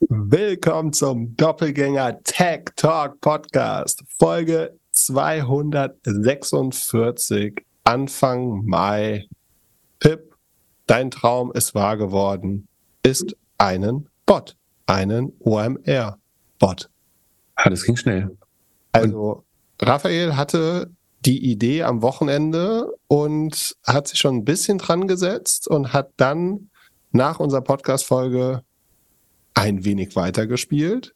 Willkommen zum Doppelgänger Tech Talk Podcast, Folge 246, Anfang Mai. Pip, dein Traum ist wahr geworden, ist einen Bot, einen OMR-Bot. Ah, das ging schnell. Also, Raphael hatte die Idee am Wochenende und hat sich schon ein bisschen dran gesetzt und hat dann nach unserer Podcast-Folge ein wenig weitergespielt.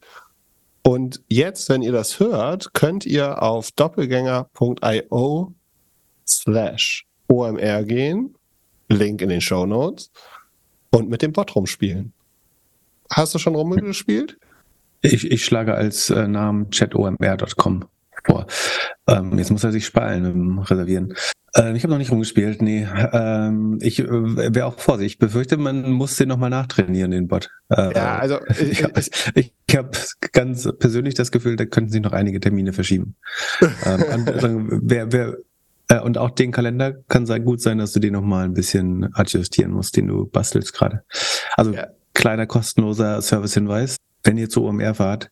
Und jetzt, wenn ihr das hört, könnt ihr auf doppelgänger.io slash OMR gehen, Link in den Show Notes, und mit dem Bot rumspielen. Hast du schon rumgespielt? Ich, ich schlage als äh, Namen chatomr.com vor. Ähm, jetzt muss er sich spalten reservieren. Äh, ich habe noch nicht rumgespielt, nee. Ähm, ich äh, wäre auch vorsichtig. Ich befürchte, man muss den nochmal nachtrainieren, den Bot. Äh, ja, also ich, ich, ich habe ganz persönlich das Gefühl, da könnten sich noch einige Termine verschieben. ähm, also, wer, wer, äh, und auch den Kalender kann sein, gut sein, dass du den nochmal ein bisschen adjustieren musst, den du bastelst gerade. Also ja. kleiner kostenloser Servicehinweis. Wenn ihr zu OMR fahrt,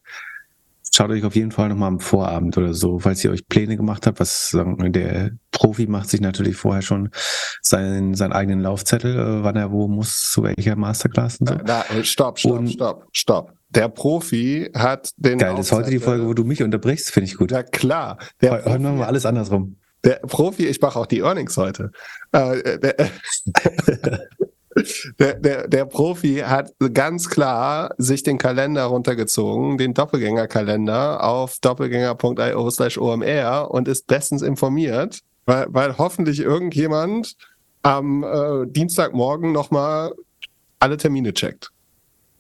schaut euch auf jeden Fall nochmal am Vorabend oder so, falls ihr euch Pläne gemacht habt, was der Profi macht sich natürlich vorher schon seinen, seinen eigenen Laufzettel, äh, wann er wo muss, zu welcher Masterclass und so. Na, na, stopp, stopp, und, stopp, stopp. Der Profi hat den. Geil, das ist heute die Folge, wo du mich unterbrichst, finde ich gut. Ja, klar. Der heute Profi, machen wir alles andersrum. Der Profi, ich mache auch die Earnings heute. Äh, der, der, der, der Profi hat ganz klar sich den Kalender runtergezogen, den Doppelgängerkalender auf doppelgänger.io slash omr und ist bestens informiert, weil, weil hoffentlich irgendjemand am äh, Dienstagmorgen nochmal alle Termine checkt.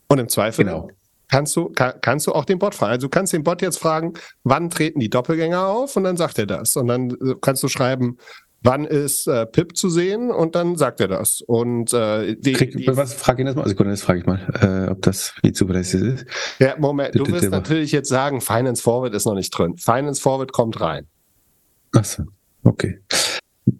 Und im Zweifel genau. kannst, du, kann, kannst du auch den Bot fragen. Also du kannst den Bot jetzt fragen, wann treten die Doppelgänger auf und dann sagt er das. Und dann äh, kannst du schreiben, wann ist äh, Pip zu sehen und dann sagt er das. Und äh, die, Krieg, die, was frag ihn das mal, Sekunde, das frage ich mal, äh, ob das wie zuverlässig ist. Ja, Moment, du wirst natürlich jetzt sagen, Finance Forward ist noch nicht drin. Finance Forward kommt rein. Achso, okay.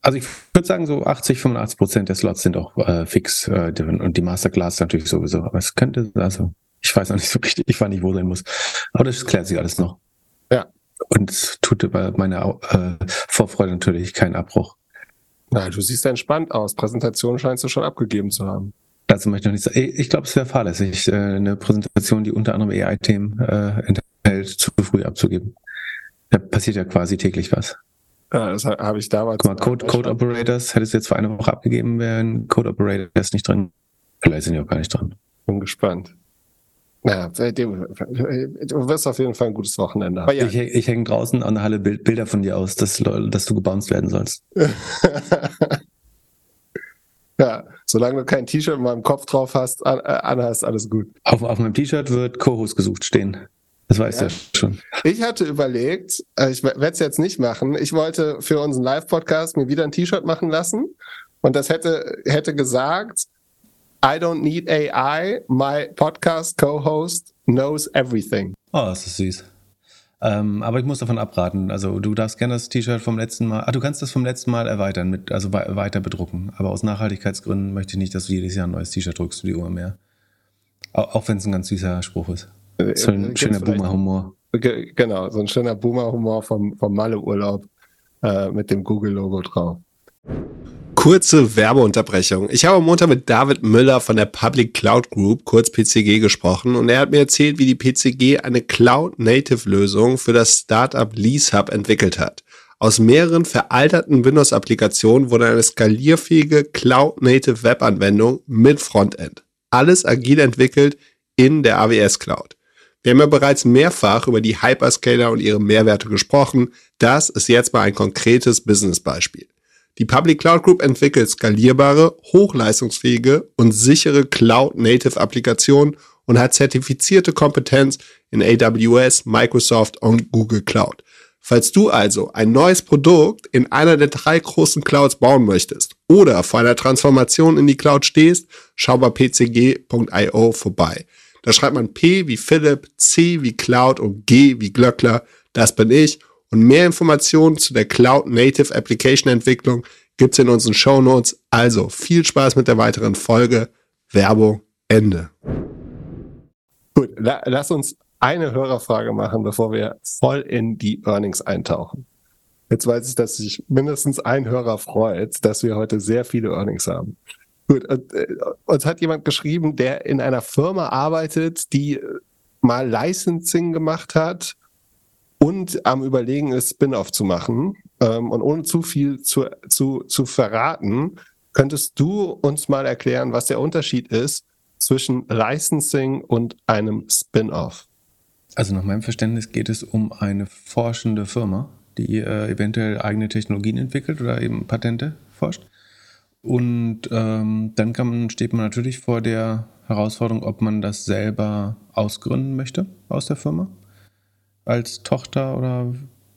Also ich würde sagen, so 80, 85 Prozent der Slots sind auch äh, fix äh, und die Masterclass natürlich sowieso. Aber es könnte, also ich weiß noch nicht so richtig, ich weiß nicht, wo sein muss. Aber das klärt sich alles noch. Und es tut bei meiner äh, Vorfreude natürlich keinen Abbruch. Na, du siehst entspannt aus. Präsentation scheinst du schon abgegeben zu haben. Dazu möchte ich noch nicht sagen. Ich glaube, es wäre fahrlässig, äh, eine Präsentation, die unter anderem AI-Themen äh, enthält, zu früh abzugeben. Da passiert ja quasi täglich was. Ja, das habe ich damals. Guck mal, Code, Code Operators hättest du jetzt vor einer Woche abgegeben, wären Code Operators nicht drin. Vielleicht sind die auch gar nicht drin. Bin gespannt. Ja, du wirst auf jeden Fall ein gutes Wochenende haben. Ich, ich hänge draußen an der Halle Bild, Bilder von dir aus, dass, dass du gebounced werden sollst. ja, solange du kein T-Shirt in meinem Kopf drauf hast, an, äh, anhast, alles gut. Auf, auf meinem T-Shirt wird Co-Host gesucht stehen. Das weißt ja. du schon. Ich hatte überlegt, äh, ich werde es jetzt nicht machen, ich wollte für unseren Live-Podcast mir wieder ein T-Shirt machen lassen. Und das hätte, hätte gesagt, I don't need AI. My podcast co-host knows everything. Oh, das ist süß. Ähm, aber ich muss davon abraten. Also du darfst gerne das T-Shirt vom letzten Mal, ah, du kannst das vom letzten Mal erweitern, mit, also weiter bedrucken. Aber aus Nachhaltigkeitsgründen möchte ich nicht, dass du jedes Jahr ein neues T-Shirt druckst für die UMR. Auch, auch wenn es ein ganz süßer Spruch ist. Äh, so ein äh, schöner Boomer-Humor. Genau, so ein schöner Boomer-Humor vom, vom Malle-Urlaub äh, mit dem Google-Logo drauf kurze Werbeunterbrechung. Ich habe am Montag mit David Müller von der Public Cloud Group, kurz PCG, gesprochen und er hat mir erzählt, wie die PCG eine Cloud-Native-Lösung für das Startup LeaseHub entwickelt hat. Aus mehreren veralterten Windows-Applikationen wurde eine skalierfähige Cloud-Native Web-Anwendung mit Frontend. Alles agil entwickelt in der AWS Cloud. Wir haben ja bereits mehrfach über die Hyperscaler und ihre Mehrwerte gesprochen. Das ist jetzt mal ein konkretes Business-Beispiel. Die Public Cloud Group entwickelt skalierbare, hochleistungsfähige und sichere Cloud-Native-Applikationen und hat zertifizierte Kompetenz in AWS, Microsoft und Google Cloud. Falls du also ein neues Produkt in einer der drei großen Clouds bauen möchtest oder vor einer Transformation in die Cloud stehst, schau bei pcg.io vorbei. Da schreibt man P wie Philipp, C wie Cloud und G wie Glöckler. Das bin ich und mehr Informationen zu der Cloud Native Application Entwicklung gibt's in unseren Show Notes. Also viel Spaß mit der weiteren Folge. Werbung Ende. Gut, la lass uns eine Hörerfrage machen, bevor wir voll in die Earnings eintauchen. Jetzt weiß ich, dass sich mindestens ein Hörer freut, dass wir heute sehr viele Earnings haben. Gut, und, äh, uns hat jemand geschrieben, der in einer Firma arbeitet, die mal Licensing gemacht hat und am Überlegen ist, Spin-off zu machen. Ähm, und ohne zu viel zu, zu, zu verraten, könntest du uns mal erklären, was der Unterschied ist zwischen Licensing und einem Spin-off? Also nach meinem Verständnis geht es um eine forschende Firma, die äh, eventuell eigene Technologien entwickelt oder eben Patente forscht. Und ähm, dann man, steht man natürlich vor der Herausforderung, ob man das selber ausgründen möchte aus der Firma als Tochter oder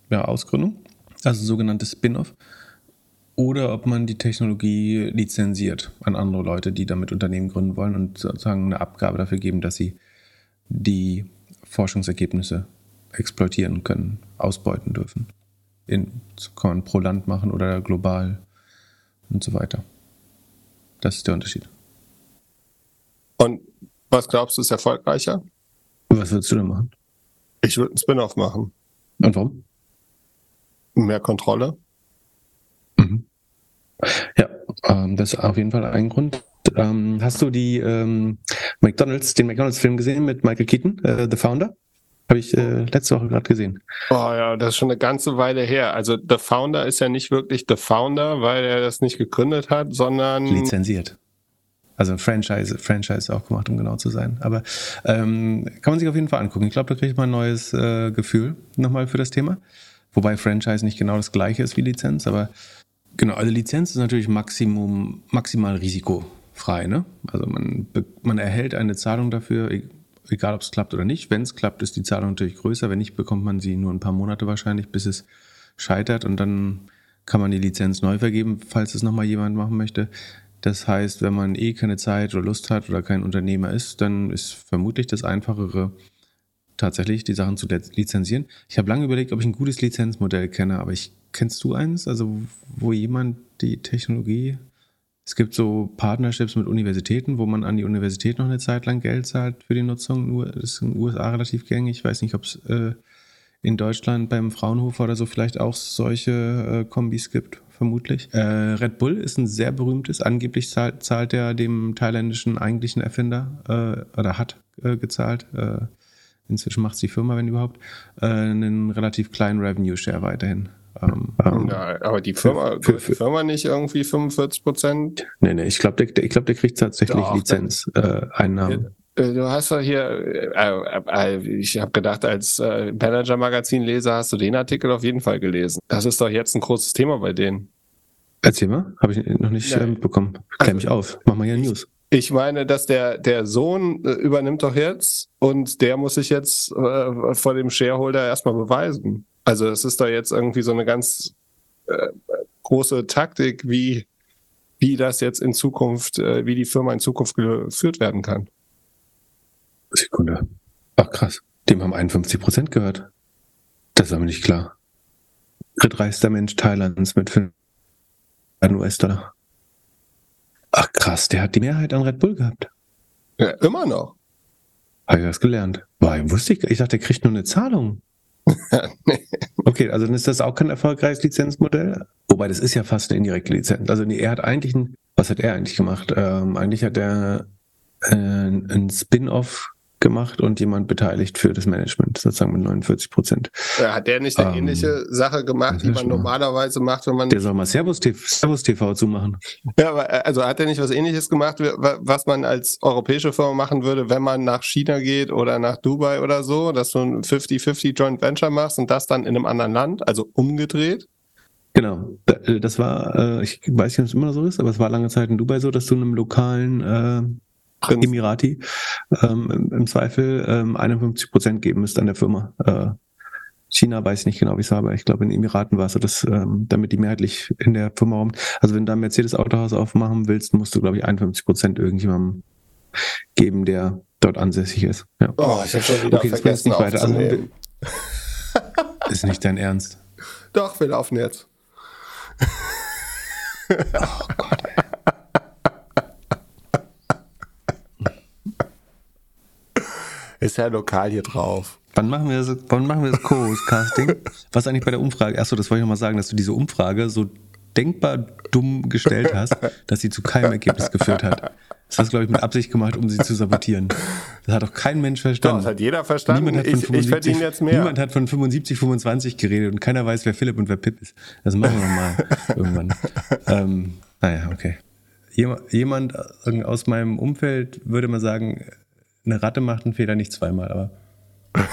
ja, Ausgründung, also sogenanntes Spin-off, oder ob man die Technologie lizenziert an andere Leute, die damit Unternehmen gründen wollen und sozusagen eine Abgabe dafür geben, dass sie die Forschungsergebnisse exploitieren können, ausbeuten dürfen. In, kann man pro Land machen oder global und so weiter. Das ist der Unterschied. Und was glaubst du ist erfolgreicher? Was würdest du denn machen? Ich würde einen Spin-off machen. Und warum? Mehr Kontrolle. Mhm. Ja, ähm, das ist auf jeden Fall ein Grund. Ähm, hast du die ähm, McDonalds, den McDonalds-Film gesehen mit Michael Keaton, äh, The Founder? Habe ich äh, letzte Woche gerade gesehen. Oh ja, das ist schon eine ganze Weile her. Also The Founder ist ja nicht wirklich The Founder, weil er das nicht gegründet hat, sondern lizenziert. Also Franchise, Franchise auch gemacht, um genau zu sein. Aber ähm, kann man sich auf jeden Fall angucken. Ich glaube, da kriegt man ein neues äh, Gefühl nochmal für das Thema. Wobei Franchise nicht genau das gleiche ist wie Lizenz, aber genau, also Lizenz ist natürlich Maximum, maximal risikofrei. Ne? Also man, man erhält eine Zahlung dafür, e-, egal ob es klappt oder nicht. Wenn es klappt, ist die Zahlung natürlich größer. Wenn nicht, bekommt man sie nur ein paar Monate wahrscheinlich, bis es scheitert und dann kann man die Lizenz neu vergeben, falls es nochmal jemand machen möchte. Das heißt, wenn man eh keine Zeit oder Lust hat oder kein Unternehmer ist, dann ist vermutlich das Einfachere, tatsächlich die Sachen zu lizenzieren. Ich habe lange überlegt, ob ich ein gutes Lizenzmodell kenne, aber ich kennst du eins, also wo jemand die Technologie es gibt so Partnerships mit Universitäten, wo man an die Universität noch eine Zeit lang Geld zahlt für die Nutzung. Das ist in den USA relativ gängig. Ich weiß nicht, ob es äh, in Deutschland beim Fraunhofer oder so vielleicht auch solche äh, Kombis gibt vermutlich. Äh, Red Bull ist ein sehr berühmtes. Angeblich zahlt, zahlt er dem thailändischen eigentlichen Erfinder äh, oder hat äh, gezahlt. Äh, inzwischen macht es die Firma, wenn überhaupt, äh, einen relativ kleinen Revenue Share weiterhin. Ähm, ähm, ja, aber die Firma, für, für, die Firma nicht irgendwie 45 Prozent? Nee, nee, ich glaube, der, ich glaub, der kriegt tatsächlich Lizenzeinnahmen. Äh, äh, du hast ja hier, äh, äh, ich habe gedacht, als äh, Manager-Magazin-Leser hast du den Artikel auf jeden Fall gelesen. Das ist doch jetzt ein großes Thema bei denen. Erzähl mal, habe ich noch nicht ja. mitbekommen. Klär mich auf, mach mal hier News. Ich meine, dass der, der Sohn äh, übernimmt doch jetzt und der muss sich jetzt äh, vor dem Shareholder erstmal beweisen. Also es ist da jetzt irgendwie so eine ganz äh, große Taktik, wie, wie das jetzt in Zukunft, äh, wie die Firma in Zukunft geführt werden kann. Sekunde. Ach krass. Dem haben 51 Prozent gehört. Das war mir nicht klar. Drittreichster Mensch Thailands mit 5 US-Dollar. Ach krass, der hat die Mehrheit an Red Bull gehabt. Ja, immer noch. Habe ich was gelernt. War, wusste ich, ich dachte, der kriegt nur eine Zahlung. Okay, also dann ist das auch kein erfolgreiches Lizenzmodell. Wobei das ist ja fast eine indirekte Lizenz. Also nee, er hat eigentlich ein, was hat er eigentlich gemacht? Ähm, eigentlich hat er äh, ein Spin-off gemacht und jemand beteiligt für das Management, sozusagen mit 49 Prozent. hat der nicht eine ähm, ähnliche Sache gemacht, die man normalerweise macht, wenn man. Der soll mal Servus TV, Servus TV zumachen. Ja, aber äh, also hat er nicht was ähnliches gemacht, was man als europäische Firma machen würde, wenn man nach China geht oder nach Dubai oder so, dass du ein 50-50 Joint Venture machst und das dann in einem anderen Land, also umgedreht? Genau, äh, das war, äh, ich weiß nicht, ob es immer noch so ist, aber es war lange Zeit in Dubai so, dass du einem lokalen Prinz. Emirati ähm, im, Zweifel ähm, 51 Prozent geben müsste an der Firma. Äh, China weiß ich nicht genau, wie es war, aber ich glaube, in den Emiraten war es so, dass ähm, damit die mehrheitlich in der Firma rum. Also wenn du ein Mercedes-Autohaus aufmachen willst, musst du, glaube ich, 51 Prozent irgendjemandem geben, der dort ansässig ist. Ja. Oh, ich habe schon wieder okay, vergessen nicht weiter. Also, ist nicht dein Ernst. Doch, wir laufen jetzt. oh Gott, Ist ja lokal hier drauf. Wann machen wir das, wann machen wir das Co-Casting? Was eigentlich bei der Umfrage? Achso, das wollte ich nochmal sagen, dass du diese Umfrage so denkbar dumm gestellt hast, dass sie zu keinem Ergebnis geführt hat. Das hast du, glaube ich, mit Absicht gemacht, um sie zu sabotieren. Das hat doch kein Mensch verstanden. Doch, das hat jeder verstanden. Niemand hat von ich, 75, ich jetzt mehr. Niemand hat von 75, 25 geredet und keiner weiß, wer Philipp und wer Pip ist. Das machen wir mal irgendwann. Ähm, naja, okay. Jemand aus meinem Umfeld würde mal sagen, eine Ratte macht einen Fehler nicht zweimal, aber.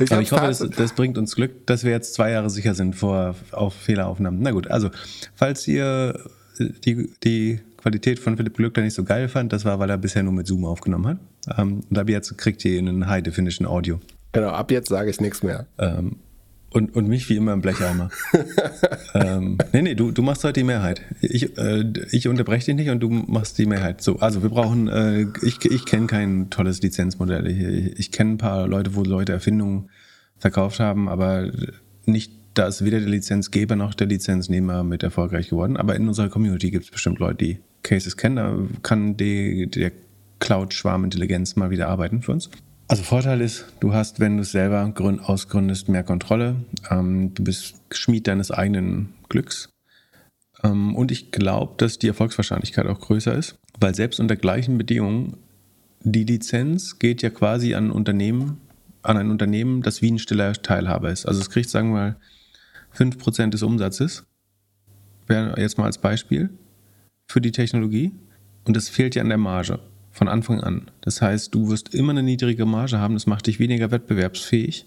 ich aber ich hoffe, das, das, bringt uns Glück, dass wir jetzt zwei Jahre sicher sind vor auf Fehleraufnahmen. Na gut, also, falls ihr die, die Qualität von Philipp Glückler nicht so geil fand, das war, weil er bisher nur mit Zoom aufgenommen hat. Ähm, und ab jetzt kriegt ihr einen High Definition Audio. Genau, ab jetzt sage ich nichts mehr. Ähm, und, und mich wie immer im Blecheimer. ähm, nee, nee, du, du machst heute die Mehrheit. Ich, äh, ich unterbreche dich nicht und du machst die Mehrheit. So, also wir brauchen, äh, ich, ich kenne kein tolles Lizenzmodell. Ich, ich kenne ein paar Leute, wo Leute Erfindungen verkauft haben, aber nicht, da ist weder der Lizenzgeber noch der Lizenznehmer mit erfolgreich geworden. Aber in unserer Community gibt es bestimmt Leute, die Cases kennen. Da kann die, der Cloud-Schwarmintelligenz mal wieder arbeiten für uns. Also Vorteil ist, du hast, wenn du es selber ausgründest, mehr Kontrolle. Ähm, du bist Schmied deines eigenen Glücks. Ähm, und ich glaube, dass die Erfolgswahrscheinlichkeit auch größer ist, weil selbst unter gleichen Bedingungen die Lizenz geht ja quasi an ein Unternehmen, an ein Unternehmen, das wie ein stiller Teilhaber ist. Also es kriegt, sagen wir mal, 5% des Umsatzes. Wäre jetzt mal als Beispiel für die Technologie. Und das fehlt ja an der Marge von Anfang an. Das heißt, du wirst immer eine niedrige Marge haben, das macht dich weniger wettbewerbsfähig.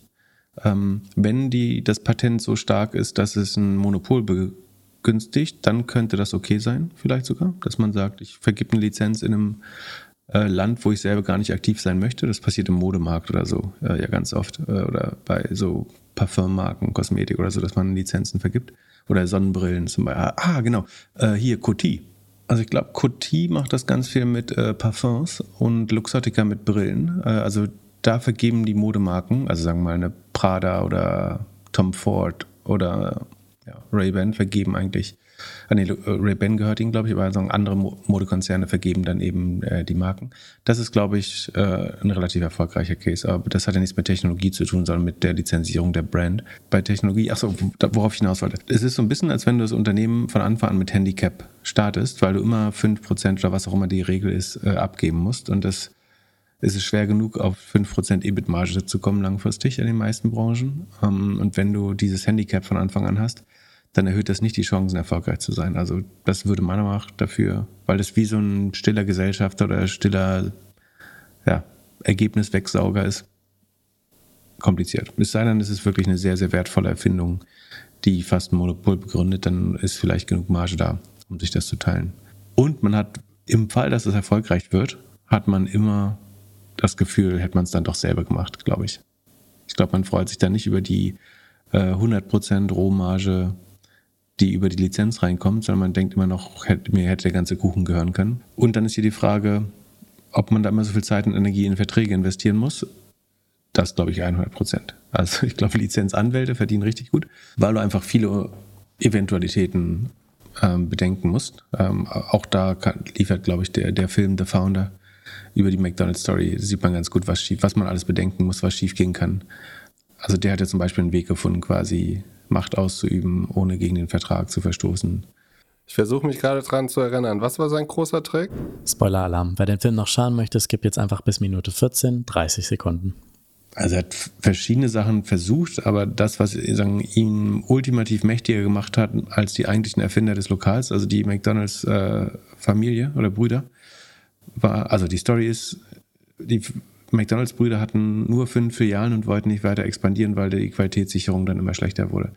Ähm, wenn die, das Patent so stark ist, dass es ein Monopol begünstigt, dann könnte das okay sein, vielleicht sogar, dass man sagt, ich vergib eine Lizenz in einem äh, Land, wo ich selber gar nicht aktiv sein möchte. Das passiert im Modemarkt oder so, äh, ja ganz oft. Äh, oder bei so Parfummarken, Kosmetik oder so, dass man Lizenzen vergibt. Oder Sonnenbrillen zum Beispiel. Ah, genau. Äh, hier, Coty also ich glaube, Coty macht das ganz viel mit äh, Parfums und Luxottica mit Brillen. Äh, also da vergeben die Modemarken, also sagen wir mal eine Prada oder Tom Ford oder ja, Ray-Ban vergeben eigentlich, ah, nee, äh, Ray-Ban gehört ihnen, glaube ich, aber sagen andere Modekonzerne vergeben dann eben äh, die Marken. Das ist, glaube ich, äh, ein relativ erfolgreicher Case, aber das hat ja nichts mit Technologie zu tun, sondern mit der Lizenzierung der Brand. Bei Technologie, achso, worauf ich hinaus wollte. Es ist so ein bisschen, als wenn du das Unternehmen von Anfang an mit Handicap startest, weil du immer 5% oder was auch immer die Regel ist, äh, abgeben musst und das ist es schwer genug, auf 5% EBIT-Marge zu kommen langfristig in den meisten Branchen. Ähm, und wenn du dieses Handicap von Anfang an hast, dann erhöht das nicht die Chancen, erfolgreich zu sein. Also das würde meiner Meinung nach dafür, weil das wie so ein stiller Gesellschafter oder stiller ja, Ergebniswegsauger ist, kompliziert. Es sei denn, es ist wirklich eine sehr, sehr wertvolle Erfindung, die fast ein Monopol begründet, dann ist vielleicht genug Marge da, um sich das zu teilen. Und man hat im Fall, dass es erfolgreich wird, hat man immer das Gefühl, hätte man es dann doch selber gemacht, glaube ich. Ich glaube, man freut sich dann nicht über die äh, 100% Rohmarge die über die Lizenz reinkommt, sondern man denkt immer noch, mir hätte der ganze Kuchen gehören können. Und dann ist hier die Frage, ob man da immer so viel Zeit und Energie in Verträge investieren muss. Das glaube ich 100 Prozent. Also ich glaube, Lizenzanwälte verdienen richtig gut, weil du einfach viele Eventualitäten ähm, bedenken musst. Ähm, auch da kann, liefert, glaube ich, der, der Film The Founder über die McDonald's Story, sieht man ganz gut, was schief, was man alles bedenken muss, was schief gehen kann. Also der hat ja zum Beispiel einen Weg gefunden, quasi Macht auszuüben, ohne gegen den Vertrag zu verstoßen. Ich versuche mich gerade dran zu erinnern. Was war sein großer Trick? Spoiler-Alarm. Wer den Film noch schauen möchte, skippt jetzt einfach bis Minute 14, 30 Sekunden. Also er hat verschiedene Sachen versucht, aber das, was sagen, ihn ultimativ mächtiger gemacht hat als die eigentlichen Erfinder des Lokals, also die McDonalds-Familie äh, oder Brüder, war, also die Story ist, die McDonalds-Brüder hatten nur fünf Filialen und wollten nicht weiter expandieren, weil die Qualitätssicherung dann immer schlechter wurde.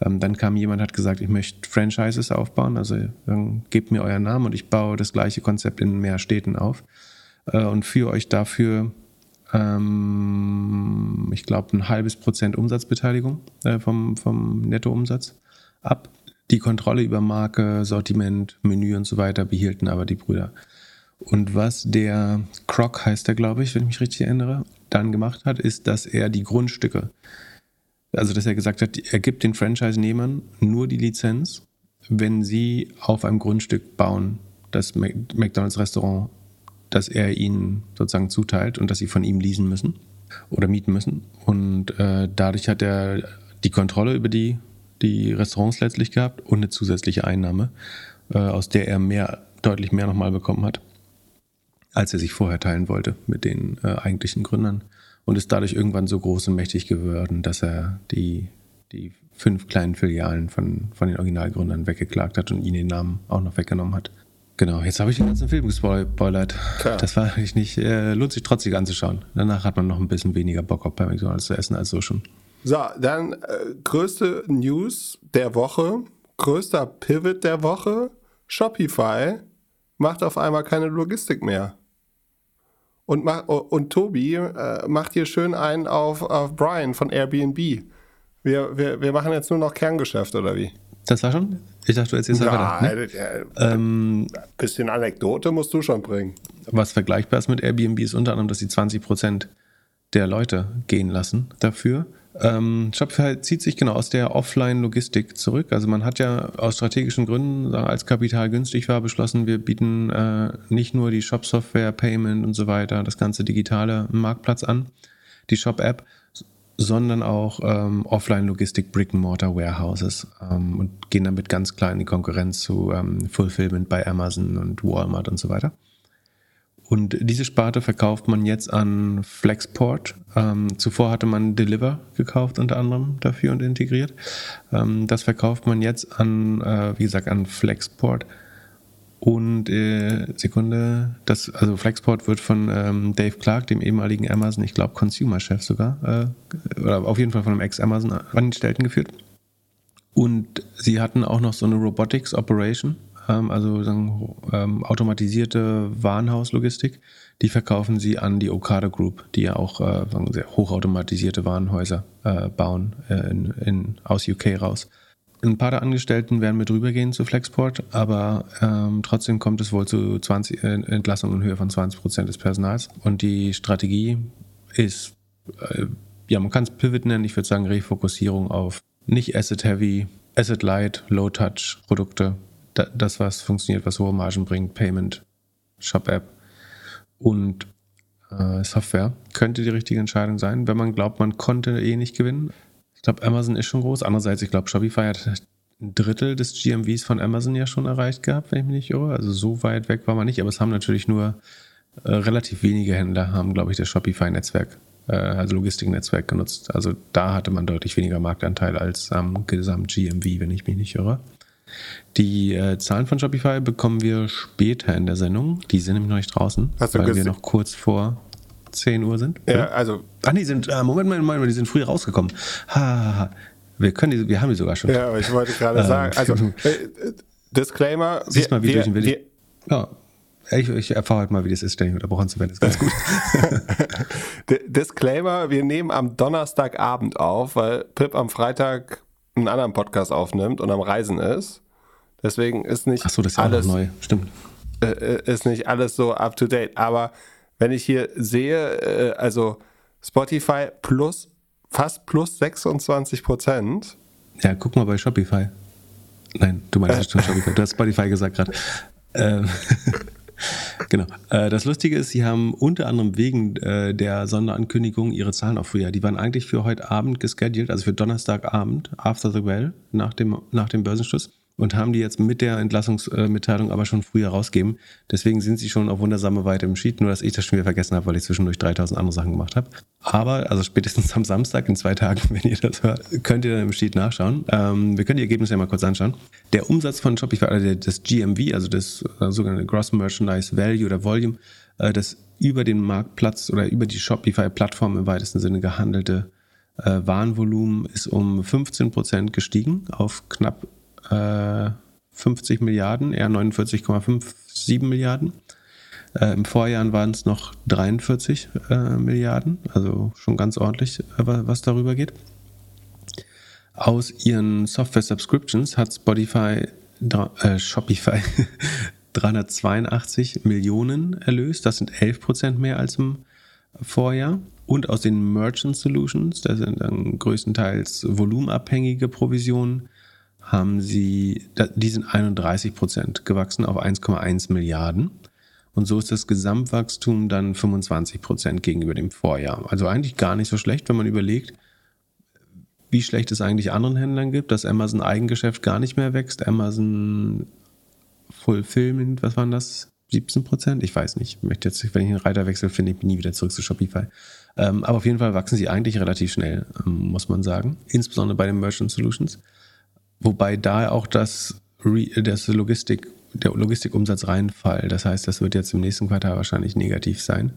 Ähm, dann kam jemand, hat gesagt, ich möchte Franchises aufbauen, also dann gebt mir euren Namen und ich baue das gleiche Konzept in mehr Städten auf äh, und führe euch dafür, ähm, ich glaube, ein halbes Prozent Umsatzbeteiligung äh, vom, vom Nettoumsatz ab. Die Kontrolle über Marke, Sortiment, Menü und so weiter behielten aber die Brüder. Und was der Croc heißt er, glaube ich, wenn ich mich richtig erinnere, dann gemacht hat, ist, dass er die Grundstücke, also dass er gesagt hat, er gibt den Franchise-Nehmern nur die Lizenz, wenn sie auf einem Grundstück bauen, das McDonalds-Restaurant dass er ihnen sozusagen zuteilt und dass sie von ihm leasen müssen oder mieten müssen. Und äh, dadurch hat er die Kontrolle über die, die Restaurants letztlich gehabt und eine zusätzliche Einnahme, äh, aus der er mehr, deutlich mehr nochmal bekommen hat, als er sich vorher teilen wollte mit den äh, eigentlichen Gründern. Und ist dadurch irgendwann so groß und mächtig geworden, dass er die, die fünf kleinen Filialen von, von den Originalgründern weggeklagt hat und ihnen den Namen auch noch weggenommen hat. Genau, jetzt habe ich den ganzen Film gespoilert. Klar. Das war eigentlich nicht, äh, lohnt sich trotzdem anzuschauen. Danach hat man noch ein bisschen weniger Bock auf bei McDonalds zu essen als so schon. So, dann äh, größte News der Woche, größter Pivot der Woche. Shopify macht auf einmal keine Logistik mehr. Und, mach, und Tobi äh, macht hier schön einen auf, auf Brian von Airbnb. Wir, wir, wir machen jetzt nur noch Kerngeschäft, oder wie? Das war schon? Ich dachte, du erzählst ja, weiter. Ne? Ja, ähm, bisschen Anekdote musst du schon bringen. Was vergleichbar ist mit Airbnb ist unter anderem, dass sie 20 Prozent der Leute gehen lassen dafür. Ähm, Shopify zieht sich genau aus der Offline-Logistik zurück. Also man hat ja aus strategischen Gründen, als Kapital günstig war, beschlossen, wir bieten äh, nicht nur die Shop-Software, Payment und so weiter, das ganze digitale Marktplatz an, die Shop-App, sondern auch ähm, Offline-Logistik, Brick-and-Mortar-Warehouses ähm, und gehen damit ganz klar in die Konkurrenz zu ähm, Fulfillment bei Amazon und Walmart und so weiter. Und diese Sparte verkauft man jetzt an Flexport. Ähm, zuvor hatte man Deliver gekauft unter anderem dafür und integriert. Ähm, das verkauft man jetzt an, äh, wie gesagt, an Flexport. Und äh, Sekunde, das, also Flexport wird von ähm, Dave Clark, dem ehemaligen Amazon, ich glaube Consumer-Chef sogar, äh, oder auf jeden Fall von einem Ex-Amazon-Angestellten geführt. Und sie hatten auch noch so eine Robotics Operation, also sagen, ähm, automatisierte Warenhauslogistik. Die verkaufen sie an die Okada Group, die ja auch äh, sehr hochautomatisierte Warenhäuser äh, bauen äh, in, in, aus UK raus. Ein paar der Angestellten werden mit rübergehen zu Flexport, aber ähm, trotzdem kommt es wohl zu 20 äh, Entlassungen in Höhe von 20 Prozent des Personals. Und die Strategie ist, äh, ja, man kann es Pivot nennen, ich würde sagen Refokussierung auf nicht Asset-Heavy, Asset-Light, Low-Touch-Produkte. Da, das, was funktioniert, was hohe Margen bringt, Payment, Shop-App und äh, Software, könnte die richtige Entscheidung sein, wenn man glaubt, man konnte eh nicht gewinnen glaube, Amazon ist schon groß. Andererseits, ich glaube, Shopify hat ein Drittel des GMVs von Amazon ja schon erreicht gehabt, wenn ich mich nicht irre. Also so weit weg war man nicht, aber es haben natürlich nur äh, relativ wenige Händler, haben, glaube ich, das Shopify-Netzwerk, äh, also Logistiknetzwerk genutzt. Also da hatte man deutlich weniger Marktanteil als am ähm, gesamt GMV, wenn ich mich nicht irre. Die äh, Zahlen von Shopify bekommen wir später in der Sendung. Die sind nämlich noch nicht draußen, weil wir noch kurz vor 10 Uhr sind? Ja, ja? also. Ach, die sind, äh, Moment mal, Moment mal, die sind früh rausgekommen. Ha, ha, ha. Wir können die, wir haben die sogar schon. Ja, aber ich wollte gerade ähm, sagen, also, äh, Disclaimer. Siehst wir, mal, wie wir, durch den Willi. Ja. Ich, ich erfahre halt mal, wie das ist, ständig unterbrochen zu werden. Das ist ganz gut. Disclaimer: Wir nehmen am Donnerstagabend auf, weil Pip am Freitag einen anderen Podcast aufnimmt und am Reisen ist. Deswegen ist nicht so, ist alles neu. Stimmt. Äh, äh, ist nicht alles so up to date. Aber wenn ich hier sehe, äh, also Spotify plus fast plus 26 Prozent. Ja, guck mal bei Shopify. Nein, du meinst äh. schon Shopify. Du hast Spotify gesagt gerade. Ähm, genau. Äh, das Lustige ist, sie haben unter anderem wegen äh, der Sonderankündigung ihre Zahlen auch früher. Die waren eigentlich für heute Abend gescheduled, also für Donnerstagabend, after the well, nach dem, nach dem Börsenschluss und haben die jetzt mit der Entlassungsmitteilung aber schon früher rausgeben. Deswegen sind sie schon auf wundersame Weite im Sheet, nur dass ich das schon wieder vergessen habe, weil ich zwischendurch 3000 andere Sachen gemacht habe. Aber, also spätestens am Samstag in zwei Tagen, wenn ihr das hört, könnt ihr dann im Sheet nachschauen. Ähm, wir können die Ergebnisse ja mal kurz anschauen. Der Umsatz von Shopify, also das GMV, also das äh, sogenannte Gross Merchandise Value oder Volume, äh, das über den Marktplatz oder über die Shopify-Plattform im weitesten Sinne gehandelte äh, Warenvolumen ist um 15 Prozent gestiegen auf knapp äh, 50 Milliarden, eher 49,57 Milliarden. Äh, Im Vorjahr waren es noch 43 äh, Milliarden, also schon ganz ordentlich, äh, was darüber geht. Aus ihren Software Subscriptions hat Spotify, äh, Shopify 382 Millionen erlöst. Das sind 11 Prozent mehr als im Vorjahr. Und aus den Merchant Solutions, das sind dann größtenteils volumenabhängige Provisionen, haben sie, die sind 31 Prozent gewachsen auf 1,1 Milliarden. Und so ist das Gesamtwachstum dann 25 Prozent gegenüber dem Vorjahr. Also eigentlich gar nicht so schlecht, wenn man überlegt, wie schlecht es eigentlich anderen Händlern gibt, dass Amazon Eigengeschäft gar nicht mehr wächst, Amazon Fulfillment, was waren das? 17 Prozent? Ich weiß nicht. Ich möchte jetzt, wenn ich einen Reiter wechsle, finde ich nie wieder zurück zu Shopify. Ähm, aber auf jeden Fall wachsen sie eigentlich relativ schnell, ähm, muss man sagen. Insbesondere bei den Merchant Solutions. Wobei da auch das, das Logistik, der Logistikumsatz reinfällt. Das heißt, das wird jetzt im nächsten Quartal wahrscheinlich negativ sein.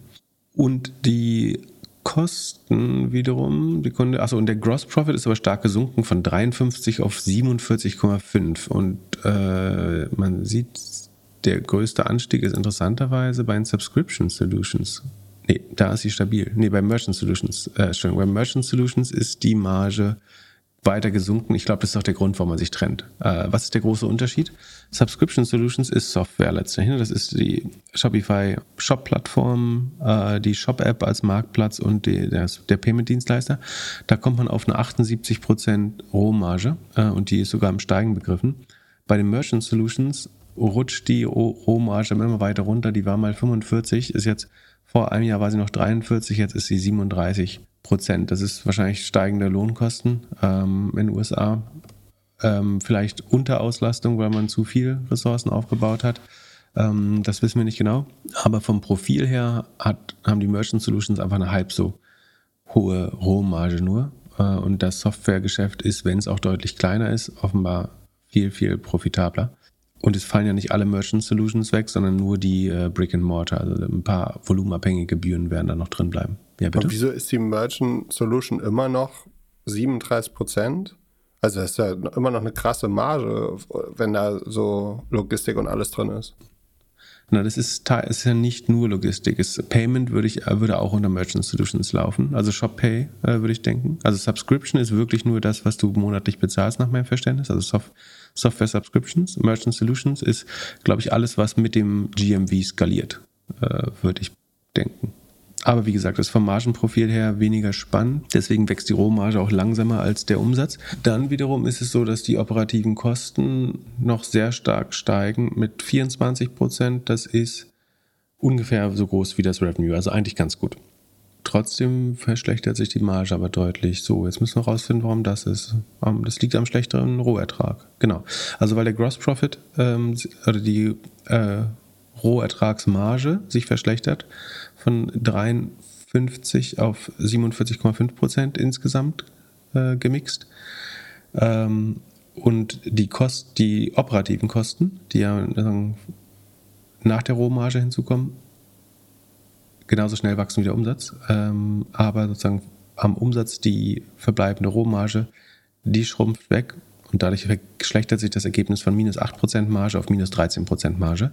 Und die Kosten wiederum, die Kunde, achso, und der Gross Profit ist aber stark gesunken von 53 auf 47,5. Und äh, man sieht, der größte Anstieg ist interessanterweise bei den Subscription Solutions. Nee, da ist sie stabil. Nee, bei Merchant Solutions, äh, Entschuldigung, bei Merchant Solutions ist die Marge weiter gesunken. Ich glaube, das ist auch der Grund, warum man sich trennt. Äh, was ist der große Unterschied? Subscription Solutions ist Software letztendlich. Das ist die Shopify Shop-Plattform, äh, die Shop-App als Marktplatz und die, der, der Payment-Dienstleister. Da kommt man auf eine 78% Rohmarge äh, und die ist sogar im Steigen begriffen. Bei den Merchant Solutions rutscht die Rohmarge immer weiter runter. Die war mal 45, ist jetzt vor einem Jahr war sie noch 43, jetzt ist sie 37 Prozent. Das ist wahrscheinlich steigende Lohnkosten ähm, in den USA. Ähm, vielleicht Unterauslastung, weil man zu viel Ressourcen aufgebaut hat. Ähm, das wissen wir nicht genau. Aber vom Profil her hat, haben die Merchant Solutions einfach eine halb so hohe Rohmarge nur. Äh, und das Softwaregeschäft ist, wenn es auch deutlich kleiner ist, offenbar viel, viel profitabler. Und es fallen ja nicht alle Merchant Solutions weg, sondern nur die äh, Brick and Mortar. Also ein paar volumenabhängige Gebühren werden da noch drin bleiben. Ja, bitte? Und wieso ist die Merchant Solution immer noch 37 Prozent? Also das ist ja immer noch eine krasse Marge, wenn da so Logistik und alles drin ist. Na, das ist, ist ja nicht nur Logistik. Es, Payment würde ich würde auch unter Merchant Solutions laufen. Also Shop Pay äh, würde ich denken. Also Subscription ist wirklich nur das, was du monatlich bezahlst nach meinem Verständnis. Also Soft, Software Subscriptions. Merchant Solutions ist, glaube ich, alles, was mit dem GMV skaliert, äh, würde ich denken. Aber wie gesagt, ist vom Margenprofil her weniger spannend. Deswegen wächst die Rohmarge auch langsamer als der Umsatz. Dann wiederum ist es so, dass die operativen Kosten noch sehr stark steigen mit 24 Prozent. Das ist ungefähr so groß wie das Revenue, also eigentlich ganz gut. Trotzdem verschlechtert sich die Marge aber deutlich. So, jetzt müssen wir rausfinden, warum das ist. Das liegt am schlechteren Rohertrag. Genau. Also weil der Gross Profit ähm, oder die äh, Rohertragsmarge sich verschlechtert von 53 auf 47,5 Prozent insgesamt äh, gemixt. Ähm, und die, Kost, die operativen Kosten, die ja nach der Rohmarge hinzukommen, genauso schnell wachsen wie der Umsatz. Ähm, aber sozusagen am Umsatz die verbleibende Rohmarge, die schrumpft weg und dadurch verschlechtert sich das Ergebnis von minus 8% Marge auf minus 13% Marge.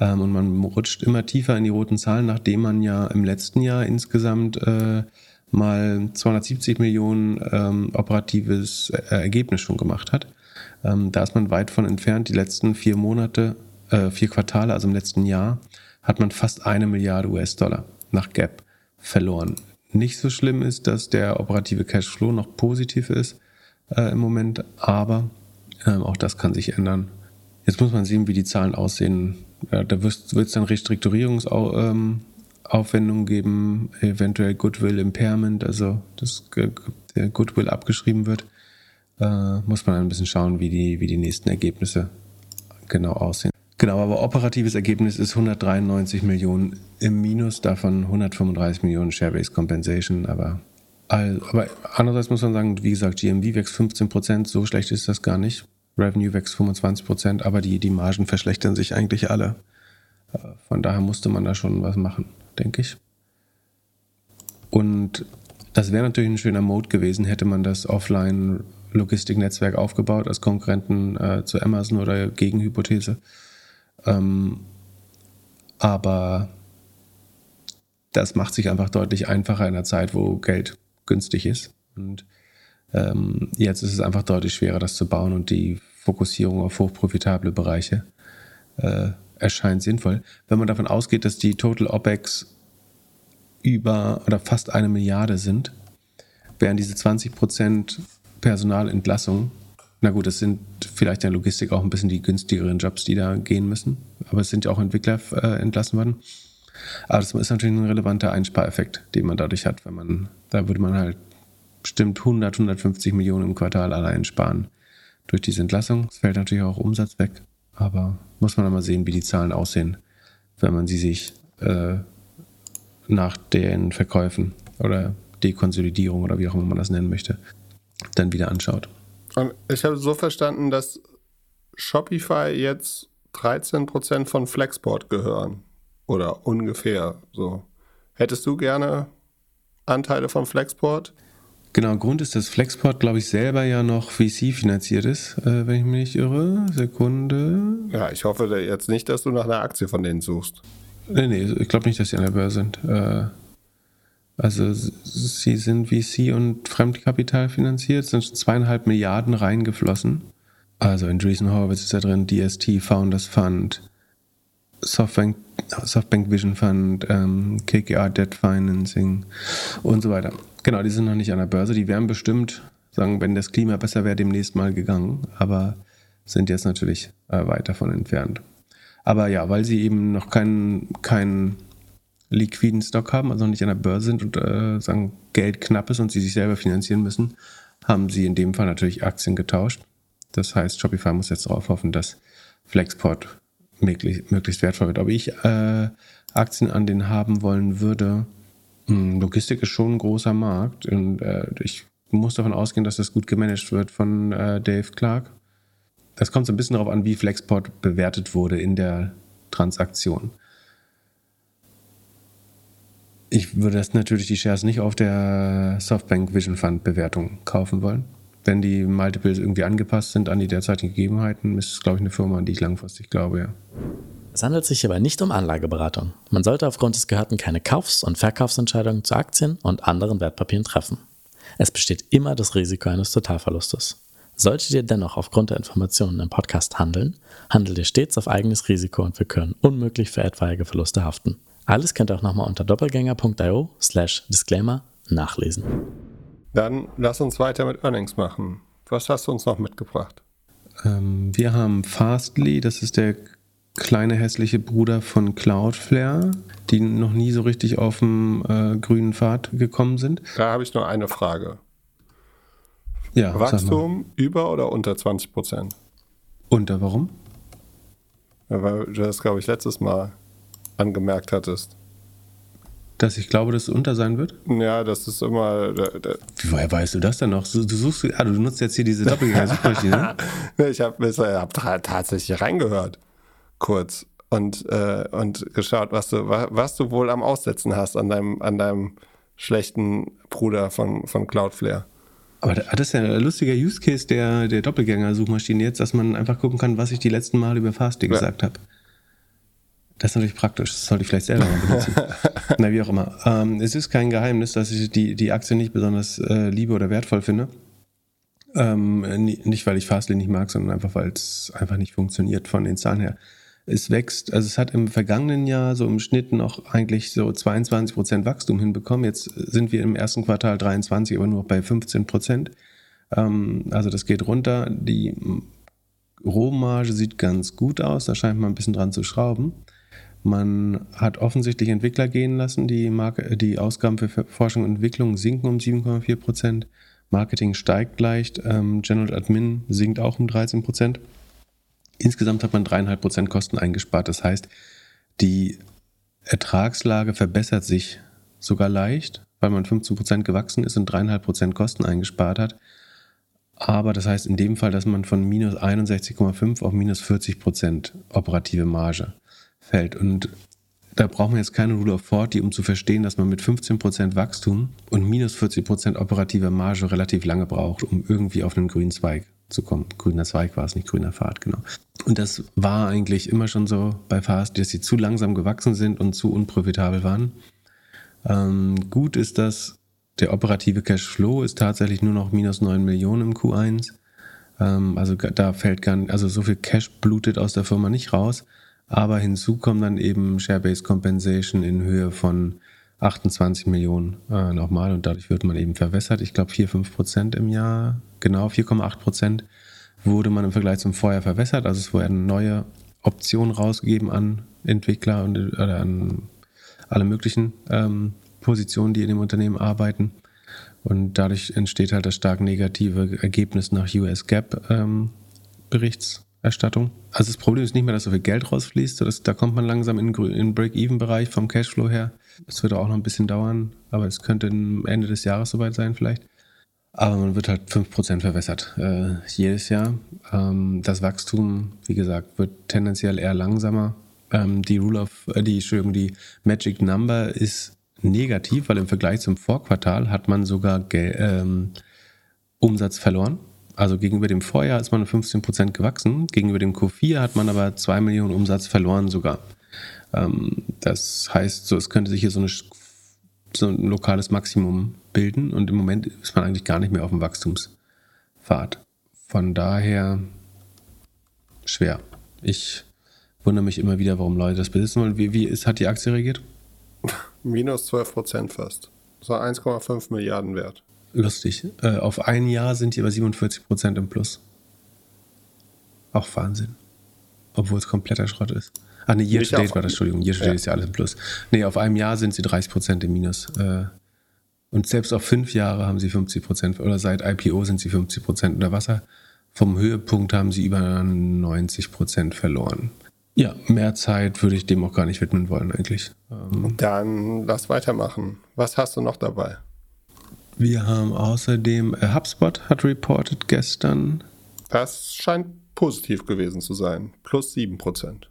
Ähm, und man rutscht immer tiefer in die roten Zahlen, nachdem man ja im letzten Jahr insgesamt äh, mal 270 Millionen ähm, operatives äh, Ergebnis schon gemacht hat. Ähm, da ist man weit von entfernt. Die letzten vier Monate, äh, vier Quartale, also im letzten Jahr, hat man fast eine Milliarde US-Dollar nach Gap verloren. Nicht so schlimm ist, dass der operative Cashflow noch positiv ist äh, im Moment, aber äh, auch das kann sich ändern. Jetzt muss man sehen, wie die Zahlen aussehen. Ja, da wird es dann Restrukturierungsaufwendungen ähm, geben, eventuell Goodwill Impairment, also dass der Goodwill abgeschrieben wird. Äh, muss man ein bisschen schauen, wie die, wie die nächsten Ergebnisse genau aussehen. Genau, aber operatives Ergebnis ist 193 Millionen im Minus, davon 135 Millionen Share-Based Compensation, aber aber andererseits muss man sagen, wie gesagt, GMV wächst 15 Prozent, so schlecht ist das gar nicht. Revenue wächst 25 Prozent, aber die, die Margen verschlechtern sich eigentlich alle. Äh, von daher musste man da schon was machen, denke ich. Und das wäre natürlich ein schöner Mode gewesen, hätte man das Offline-Logistiknetzwerk aufgebaut als Konkurrenten äh, zu Amazon oder Gegenhypothese. Ähm, aber das macht sich einfach deutlich einfacher in einer Zeit, wo Geld günstig ist. Und ähm, jetzt ist es einfach deutlich schwerer, das zu bauen und die Fokussierung auf hochprofitable Bereiche äh, erscheint sinnvoll. Wenn man davon ausgeht, dass die Total OPEX über oder fast eine Milliarde sind, wären diese 20% Personalentlassung Na gut, das sind vielleicht in der Logistik auch ein bisschen die günstigeren Jobs, die da gehen müssen. Aber es sind ja auch Entwickler äh, entlassen worden. Aber das ist natürlich ein relevanter Einspareffekt, den man dadurch hat, wenn man, da würde man halt bestimmt 100, 150 Millionen im Quartal allein sparen durch diese Entlassung. Es fällt natürlich auch Umsatz weg, aber muss man mal sehen, wie die Zahlen aussehen, wenn man sie sich äh, nach den Verkäufen oder Dekonsolidierung oder wie auch immer man das nennen möchte, dann wieder anschaut. Und ich habe so verstanden, dass Shopify jetzt 13% von Flexport gehören. Oder ungefähr so. Hättest du gerne Anteile von Flexport? Genau, Grund ist, dass Flexport, glaube ich, selber ja noch VC finanziert ist, äh, wenn ich mich nicht irre. Sekunde. Ja, ich hoffe jetzt nicht, dass du nach einer Aktie von denen suchst. Nee, nee, ich glaube nicht, dass sie an der Börse sind. Äh, also sie sind VC und Fremdkapital finanziert, sind zweieinhalb Milliarden reingeflossen. Also in Andreessen Horowitz ist da drin, DST, Founders Fund, Softbank, Softbank Vision Fund, ähm, KKR Debt Financing und so weiter. Genau, die sind noch nicht an der Börse. Die wären bestimmt, sagen, wenn das Klima besser wäre, demnächst mal gegangen, aber sind jetzt natürlich äh, weit davon entfernt. Aber ja, weil sie eben noch keinen kein liquiden Stock haben, also noch nicht an der Börse sind und äh, sagen, Geld knapp ist und sie sich selber finanzieren müssen, haben sie in dem Fall natürlich Aktien getauscht. Das heißt, Shopify muss jetzt darauf hoffen, dass Flexport möglichst, möglichst wertvoll wird. Ob ich äh, Aktien an den haben wollen würde, mh, hm, Logistik ist schon ein großer Markt und äh, ich muss davon ausgehen, dass das gut gemanagt wird von äh, Dave Clark. Das kommt so ein bisschen darauf an, wie Flexport bewertet wurde in der Transaktion. Ich würde das natürlich die Shares nicht auf der Softbank Vision Fund Bewertung kaufen wollen. Wenn die Multiples irgendwie angepasst sind an die derzeitigen Gegebenheiten, ist es, glaube ich, eine Firma, an die ich langfristig glaube, ja. Es handelt sich hierbei nicht um Anlageberatung. Man sollte aufgrund des Gehörten keine Kaufs- und Verkaufsentscheidungen zu Aktien und anderen Wertpapieren treffen. Es besteht immer das Risiko eines Totalverlustes. Solltet ihr dennoch aufgrund der Informationen im Podcast handeln, handelt ihr stets auf eigenes Risiko und wir können unmöglich für etwaige Verluste haften. Alles könnt ihr auch nochmal unter doppelgänger.io slash Disclaimer nachlesen. Dann lass uns weiter mit Earnings machen. Was hast du uns noch mitgebracht? Ähm, wir haben Fastly, das ist der kleine hässliche Bruder von Cloudflare, die noch nie so richtig auf dem äh, grünen Pfad gekommen sind. Da habe ich nur eine Frage. Ja, Wachstum über oder unter 20 Prozent? Unter, warum? Ja, weil du das, glaube ich, letztes Mal angemerkt hattest. Dass ich glaube, dass es unter sein wird? Ja, das ist immer. Da, da Woher weißt du das denn noch? Du, suchst, ah, du nutzt jetzt hier diese Doppelgänger-Suchmaschine? ich habe hab tatsächlich reingehört, kurz, und, äh, und geschaut, was du, was du wohl am Aussetzen hast an deinem, an deinem schlechten Bruder von, von Cloudflare. Aber das ist ja ein lustiger Use Case der, der Doppelgänger-Suchmaschine jetzt, dass man einfach gucken kann, was ich die letzten Mal über Fastly ja. gesagt habe. Das ist natürlich praktisch. Das sollte ich vielleicht selber mal benutzen. Na, wie auch immer. Ähm, es ist kein Geheimnis, dass ich die, die Aktie nicht besonders äh, liebe oder wertvoll finde. Ähm, nicht, weil ich Fastly nicht mag, sondern einfach, weil es einfach nicht funktioniert von den Zahlen her. Es wächst, also es hat im vergangenen Jahr so im Schnitt noch eigentlich so 22 Prozent Wachstum hinbekommen. Jetzt sind wir im ersten Quartal 23, aber nur bei 15 Prozent. Ähm, also das geht runter. Die Rohmarge sieht ganz gut aus. Da scheint man ein bisschen dran zu schrauben. Man hat offensichtlich Entwickler gehen lassen. Die, Marke, die Ausgaben für Forschung und Entwicklung sinken um 7,4 Prozent. Marketing steigt leicht. Ähm, General Admin sinkt auch um 13 Prozent. Insgesamt hat man dreieinhalb Prozent Kosten eingespart. Das heißt, die Ertragslage verbessert sich sogar leicht, weil man 15 Prozent gewachsen ist und dreieinhalb Prozent Kosten eingespart hat. Aber das heißt in dem Fall, dass man von minus 61,5 auf minus 40 Prozent operative Marge fällt. Und da braucht man jetzt keine Rule of 40, um zu verstehen, dass man mit 15% Wachstum und minus 40% operativer Marge relativ lange braucht, um irgendwie auf einen grünen Zweig zu kommen. Grüner Zweig war es, nicht grüner Pfad, genau. Und das war eigentlich immer schon so bei Fast, dass sie zu langsam gewachsen sind und zu unprofitabel waren. Ähm, gut ist das, der operative Cashflow ist tatsächlich nur noch minus 9 Millionen im Q1. Ähm, also da fällt gar nicht, also so viel Cash blutet aus der Firma nicht raus. Aber hinzu kommt dann eben Share-Based Compensation in Höhe von 28 Millionen äh, nochmal und dadurch wird man eben verwässert. Ich glaube 4, 5 Prozent im Jahr, genau 4,8 Prozent wurde man im Vergleich zum Vorjahr verwässert. Also es werden neue Optionen rausgegeben an Entwickler und oder an alle möglichen ähm, Positionen, die in dem Unternehmen arbeiten. Und dadurch entsteht halt das stark negative Ergebnis nach US Gap ähm, Berichtserstattung. Also das Problem ist nicht mehr, dass so viel Geld rausfließt. Das, da kommt man langsam in den Break-Even-Bereich vom Cashflow her. Es wird auch noch ein bisschen dauern, aber es könnte Ende des Jahres soweit sein vielleicht. Aber man wird halt 5% verwässert äh, jedes Jahr. Ähm, das Wachstum, wie gesagt, wird tendenziell eher langsamer. Ähm, die Rule of, äh, die, Entschuldigung, die Magic Number ist negativ, weil im Vergleich zum Vorquartal hat man sogar ähm, Umsatz verloren. Also gegenüber dem Vorjahr ist man um 15% gewachsen. Gegenüber dem Q4 hat man aber 2 Millionen Umsatz verloren sogar. Ähm, das heißt, so, es könnte sich hier so, eine, so ein lokales Maximum bilden und im Moment ist man eigentlich gar nicht mehr auf dem Wachstumspfad. Von daher schwer. Ich wundere mich immer wieder, warum Leute das besitzen wollen. Wie, wie ist, hat die Aktie reagiert? Minus 12 Prozent fast. Das war 1,5 Milliarden wert. Lustig. Äh, auf ein Jahr sind die aber 47 Prozent im Plus. Auch Wahnsinn. Obwohl es kompletter Schrott ist. Ah, ne, Year to Date war das, Entschuldigung. Year to Date ja. ist ja alles im Plus. Nee, auf einem Jahr sind sie 30 Prozent im Minus. Äh, und selbst auf fünf Jahre haben sie 50 Prozent, oder seit IPO sind sie 50 Prozent unter Wasser. Vom Höhepunkt haben sie über 90 Prozent verloren. Ja, mehr Zeit würde ich dem auch gar nicht widmen wollen eigentlich. Ähm, Dann lass weitermachen. Was hast du noch dabei? Wir haben außerdem äh, HubSpot hat reported gestern. Das scheint positiv gewesen zu sein. Plus 7%.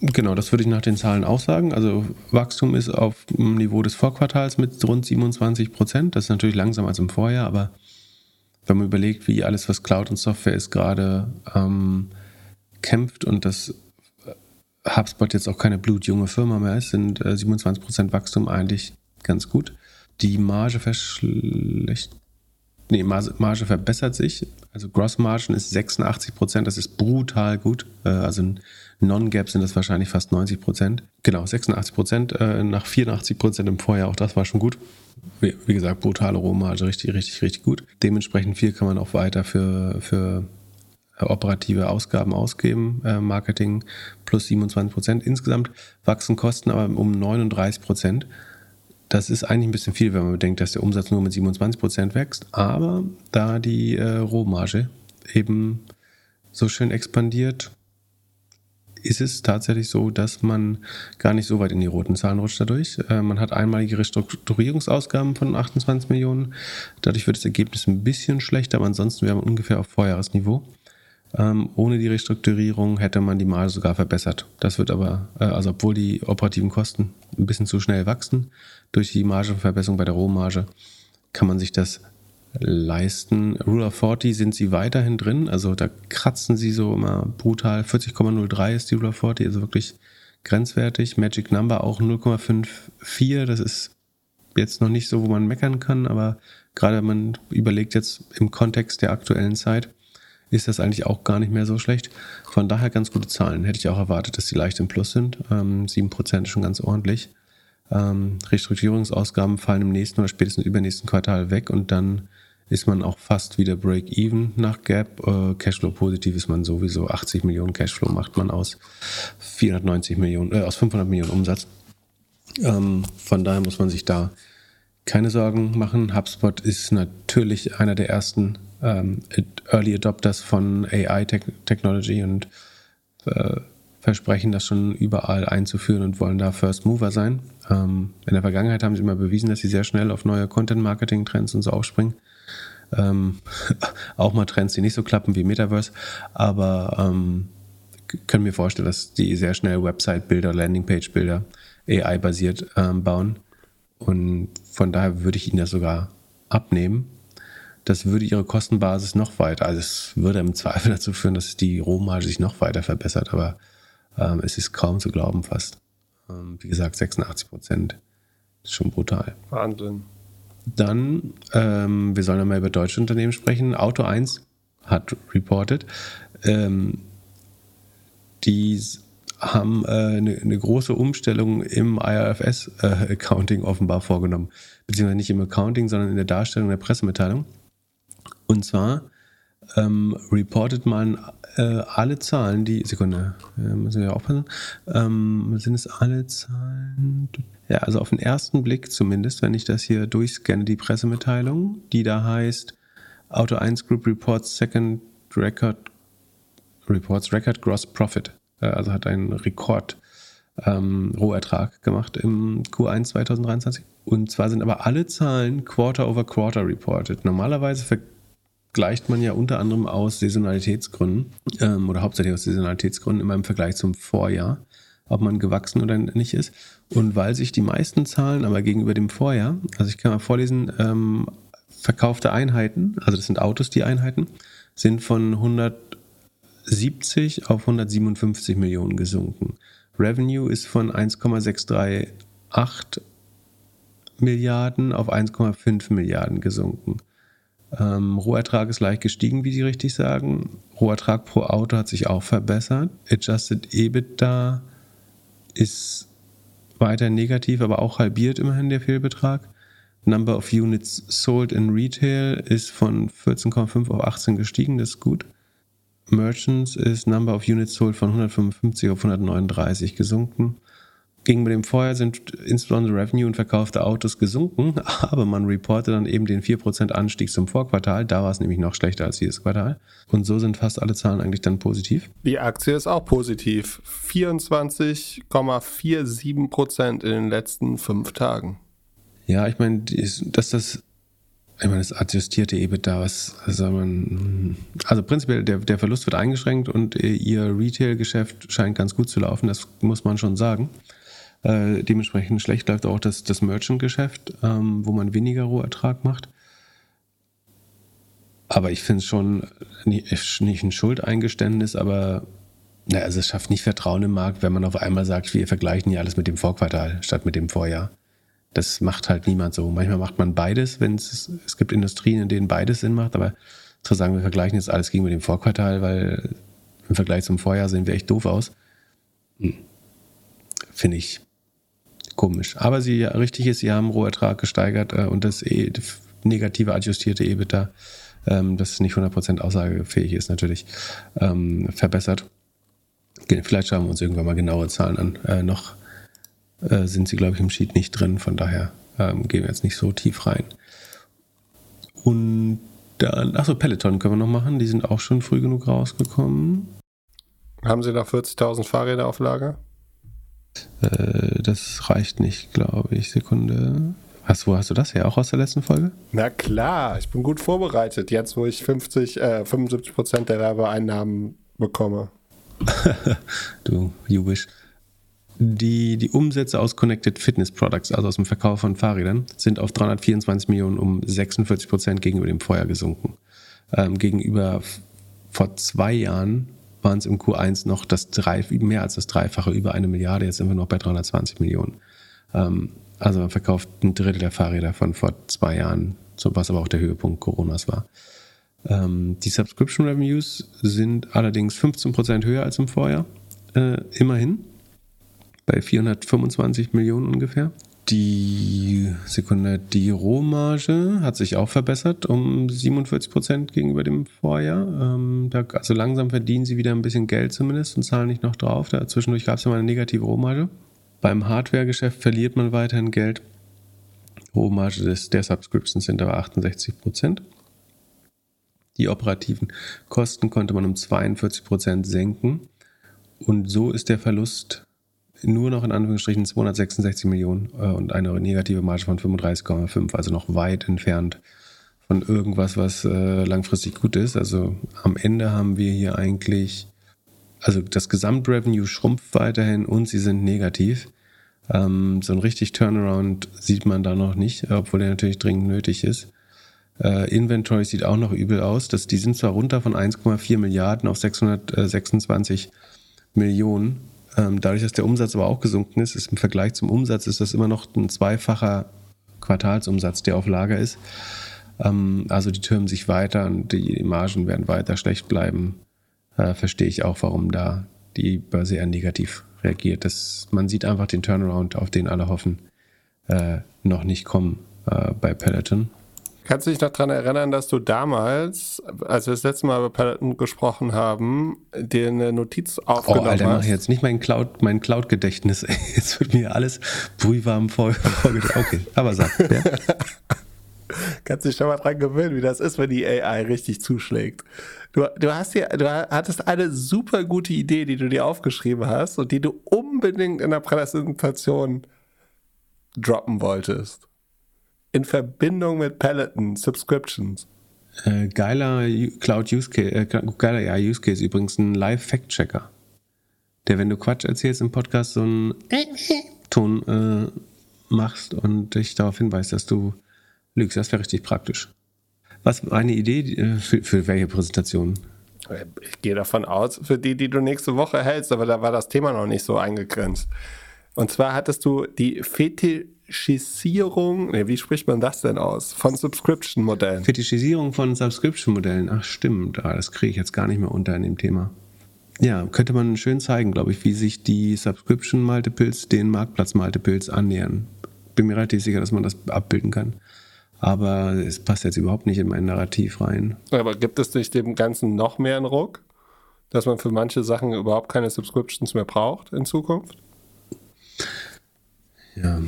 Genau, das würde ich nach den Zahlen auch sagen. Also Wachstum ist auf dem Niveau des Vorquartals mit rund 27 Prozent. Das ist natürlich langsamer als im Vorjahr, aber wenn man überlegt, wie alles, was Cloud und Software ist, gerade ähm, kämpft und das HubSpot jetzt auch keine blutjunge Firma mehr ist, sind äh, 27 Prozent Wachstum eigentlich ganz gut. Die Marge verschlecht nee, Marge verbessert sich. Also Gross Margin ist 86 Prozent, das ist brutal gut. Äh, also Non-Gap sind das wahrscheinlich fast 90 Prozent. Genau, 86 Prozent äh, nach 84 Prozent im Vorjahr, auch das war schon gut. Wie, wie gesagt, brutale Rohmarge, richtig, richtig, richtig gut. Dementsprechend viel kann man auch weiter für, für äh, operative Ausgaben ausgeben, Marketing plus 27 Prozent. Insgesamt wachsen Kosten aber um 39 Prozent. Das ist eigentlich ein bisschen viel, wenn man bedenkt, dass der Umsatz nur mit 27 Prozent wächst. Aber da die äh, Rohmarge eben so schön expandiert, ist es tatsächlich so, dass man gar nicht so weit in die roten Zahlen rutscht dadurch. Äh, man hat einmalige Restrukturierungsausgaben von 28 Millionen. Dadurch wird das Ergebnis ein bisschen schlechter, aber ansonsten wäre man ungefähr auf Vorjahresniveau. Ähm, ohne die Restrukturierung hätte man die Marge sogar verbessert. Das wird aber, äh, also obwohl die operativen Kosten ein bisschen zu schnell wachsen, durch die Margenverbesserung bei der Rohmarge kann man sich das leisten. Rule of 40 sind sie weiterhin drin, also da kratzen sie so immer brutal. 40,03 ist die Rule of 40, also wirklich grenzwertig. Magic Number auch 0,54, das ist jetzt noch nicht so, wo man meckern kann, aber gerade wenn man überlegt jetzt im Kontext der aktuellen Zeit, ist das eigentlich auch gar nicht mehr so schlecht. Von daher ganz gute Zahlen. Hätte ich auch erwartet, dass die leicht im Plus sind. Ähm, 7% ist schon ganz ordentlich. Ähm, Restrukturierungsausgaben fallen im nächsten oder spätestens übernächsten Quartal weg und dann ist man auch fast wieder Break-Even nach Gap. Äh, Cashflow positiv ist man sowieso. 80 Millionen Cashflow macht man aus 490 Millionen, äh, aus 500 Millionen Umsatz. Ähm, von daher muss man sich da keine Sorgen machen. HubSpot ist natürlich einer der ersten ähm, Early Adopters von AI-Technology und äh, versprechen das schon überall einzuführen und wollen da First Mover sein. Ähm, in der Vergangenheit haben sie immer bewiesen, dass sie sehr schnell auf neue Content-Marketing-Trends und so aufspringen. Ähm, auch mal Trends, die nicht so klappen wie Metaverse, aber ähm, können mir vorstellen, dass die sehr schnell Website-Bilder, Landingpage-Bilder AI-basiert ähm, bauen. Und von daher würde ich ihnen das sogar abnehmen das würde ihre Kostenbasis noch weiter, also es würde im Zweifel dazu führen, dass die Rohmarge sich noch weiter verbessert, aber ähm, es ist kaum zu glauben fast. Ähm, wie gesagt, 86 Prozent ist schon brutal. Wahnsinn. Dann, ähm, wir sollen einmal über deutsche Unternehmen sprechen. Auto 1 hat reported, ähm, die haben äh, eine, eine, große Umstellung im IRFS-Accounting äh, offenbar vorgenommen. Beziehungsweise nicht im Accounting, sondern in der Darstellung der Pressemitteilung. Und zwar ähm, reportet man äh, alle Zahlen, die, Sekunde, äh, müssen wir aufpassen, ähm, sind es alle Zahlen? Ja, also auf den ersten Blick zumindest, wenn ich das hier durchscanne, die Pressemitteilung, die da heißt, Auto 1 Group reports second record, reports record gross profit, äh, also hat einen Rekord ähm, Rohertrag gemacht im Q1 2023. Und zwar sind aber alle Zahlen Quarter over Quarter reported. Normalerweise vergleicht man ja unter anderem aus Saisonalitätsgründen ähm, oder hauptsächlich aus Saisonalitätsgründen immer im Vergleich zum Vorjahr, ob man gewachsen oder nicht ist. Und weil sich die meisten Zahlen aber gegenüber dem Vorjahr, also ich kann mal vorlesen, ähm, verkaufte Einheiten, also das sind Autos, die Einheiten, sind von 170 auf 157 Millionen gesunken. Revenue ist von 1,638 Milliarden auf 1,5 Milliarden gesunken. Ähm, Rohertrag ist leicht gestiegen, wie Sie richtig sagen. Rohertrag pro Auto hat sich auch verbessert. Adjusted EBITDA ist weiter negativ, aber auch halbiert immerhin der Fehlbetrag. Number of Units sold in Retail ist von 14,5 auf 18 gestiegen, das ist gut. Merchants ist Number of Units sold von 155 auf 139 gesunken. Gegenüber dem Vorjahr sind insbesondere Revenue und verkaufte Autos gesunken, aber man reportet dann eben den 4% Anstieg zum Vorquartal. Da war es nämlich noch schlechter als dieses Quartal. Und so sind fast alle Zahlen eigentlich dann positiv. Die Aktie ist auch positiv. 24,47% in den letzten fünf Tagen. Ja, ich meine, dass das ich meine, das adjustierte EBITDA, was soll man. Also prinzipiell, der, der Verlust wird eingeschränkt und ihr Retail-Geschäft scheint ganz gut zu laufen, das muss man schon sagen. Äh, dementsprechend schlecht läuft auch das, das Merchant-Geschäft, ähm, wo man weniger Rohertrag macht. Aber ich finde es schon nicht, nicht ein Schuldeingeständnis, aber na, also es schafft nicht Vertrauen im Markt, wenn man auf einmal sagt, wir vergleichen hier alles mit dem Vorquartal statt mit dem Vorjahr. Das macht halt niemand so. Manchmal macht man beides, wenn es, es gibt Industrien, in denen beides Sinn macht, aber zu sagen, wir vergleichen jetzt alles gegen mit dem Vorquartal, weil im Vergleich zum Vorjahr sehen wir echt doof aus, hm. finde ich komisch. Aber sie richtig ist, sie haben Rohertrag gesteigert äh, und das e, negative adjustierte EBITDA, ähm, das nicht 100% aussagefähig ist, natürlich ähm, verbessert. Vielleicht schauen wir uns irgendwann mal genaue Zahlen an. Äh, noch äh, sind sie, glaube ich, im Sheet nicht drin. Von daher ähm, gehen wir jetzt nicht so tief rein. Und dann, achso, Peloton können wir noch machen. Die sind auch schon früh genug rausgekommen. Haben Sie da 40.000 Fahrräder auf Lager? Äh, das reicht nicht, glaube ich. Sekunde. Hast, wo hast du das her? Auch aus der letzten Folge? Na klar, ich bin gut vorbereitet. Jetzt, wo ich 50, äh, 75 Prozent der Werbeeinnahmen bekomme. du, Jubisch. Die, die Umsätze aus Connected Fitness Products, also aus dem Verkauf von Fahrrädern, sind auf 324 Millionen um 46 Prozent gegenüber dem Vorjahr gesunken. Ähm, gegenüber vor zwei Jahren waren es im Q1 noch das drei, mehr als das Dreifache, über eine Milliarde. Jetzt sind wir noch bei 320 Millionen. Ähm, also man verkauft ein Drittel der Fahrräder von vor zwei Jahren, was aber auch der Höhepunkt Coronas war. Ähm, die Subscription Revenues sind allerdings 15 Prozent höher als im Vorjahr, äh, immerhin bei 425 Millionen ungefähr. Die Sekunde, die Rohmarge hat sich auch verbessert um 47 Prozent gegenüber dem Vorjahr. Ähm, da, also langsam verdienen sie wieder ein bisschen Geld zumindest und zahlen nicht noch drauf. Da zwischendurch gab es ja mal eine negative Rohmarge. Beim Hardware-Geschäft verliert man weiterhin Geld. Rohmarge des, der Subscriptions sind aber 68 Prozent. Die operativen Kosten konnte man um 42 Prozent senken. Und so ist der Verlust nur noch in Anführungsstrichen 266 Millionen äh, und eine negative Marge von 35,5, also noch weit entfernt von irgendwas, was äh, langfristig gut ist. Also am Ende haben wir hier eigentlich, also das Gesamtrevenue schrumpft weiterhin und sie sind negativ. Ähm, so ein richtig Turnaround sieht man da noch nicht, obwohl der natürlich dringend nötig ist. Äh, Inventory sieht auch noch übel aus. Das, die sind zwar runter von 1,4 Milliarden auf 626 Millionen, dadurch, dass der Umsatz aber auch gesunken ist, ist im Vergleich zum Umsatz ist das immer noch ein zweifacher Quartalsumsatz, der auf Lager ist. Ähm, also die türmen sich weiter und die Margen werden weiter schlecht bleiben. Äh, verstehe ich auch, warum da die Börse eher negativ reagiert. Das, man sieht einfach den Turnaround, auf den alle hoffen, äh, noch nicht kommen äh, bei Peloton. Kannst du dich noch daran erinnern, dass du damals, als wir das letzte Mal über Peloton gesprochen haben, dir eine Notiz aufgenommen oh, Alter, hast? mach jetzt nicht mein Cloud, mein Cloud-Gedächtnis. Jetzt wird mir alles brühwarm vorgedacht. Okay, aber sag. Ja. Kannst dich schon mal dran gewöhnen, wie das ist, wenn die AI richtig zuschlägt. Du, du, hast hier, du hattest eine super gute Idee, die du dir aufgeschrieben hast und die du unbedingt in der Präsentation droppen wolltest. In Verbindung mit Peloton Subscriptions. Äh, geiler Cloud Use Case, äh, geiler ja, Use Case übrigens, ein Live-Fact-Checker. Der, wenn du Quatsch erzählst im Podcast, so einen Ton äh, machst und dich darauf hinweist, dass du lügst. Das wäre richtig praktisch. Was eine Idee äh, für, für welche Präsentation? Ich gehe davon aus, für die, die du nächste Woche hältst, aber da war das Thema noch nicht so eingegrenzt. Und zwar hattest du die Fetischisierung, nee, wie spricht man das denn aus? Von Subscription-Modellen. Fetischisierung von Subscription-Modellen. Ach, stimmt. Ah, das kriege ich jetzt gar nicht mehr unter in dem Thema. Ja, könnte man schön zeigen, glaube ich, wie sich die Subscription-Multiples den Marktplatz-Multiples annähern. Bin mir relativ sicher, dass man das abbilden kann. Aber es passt jetzt überhaupt nicht in mein Narrativ rein. Aber gibt es durch dem Ganzen noch mehr einen Ruck? Dass man für manche Sachen überhaupt keine Subscriptions mehr braucht in Zukunft? Ja,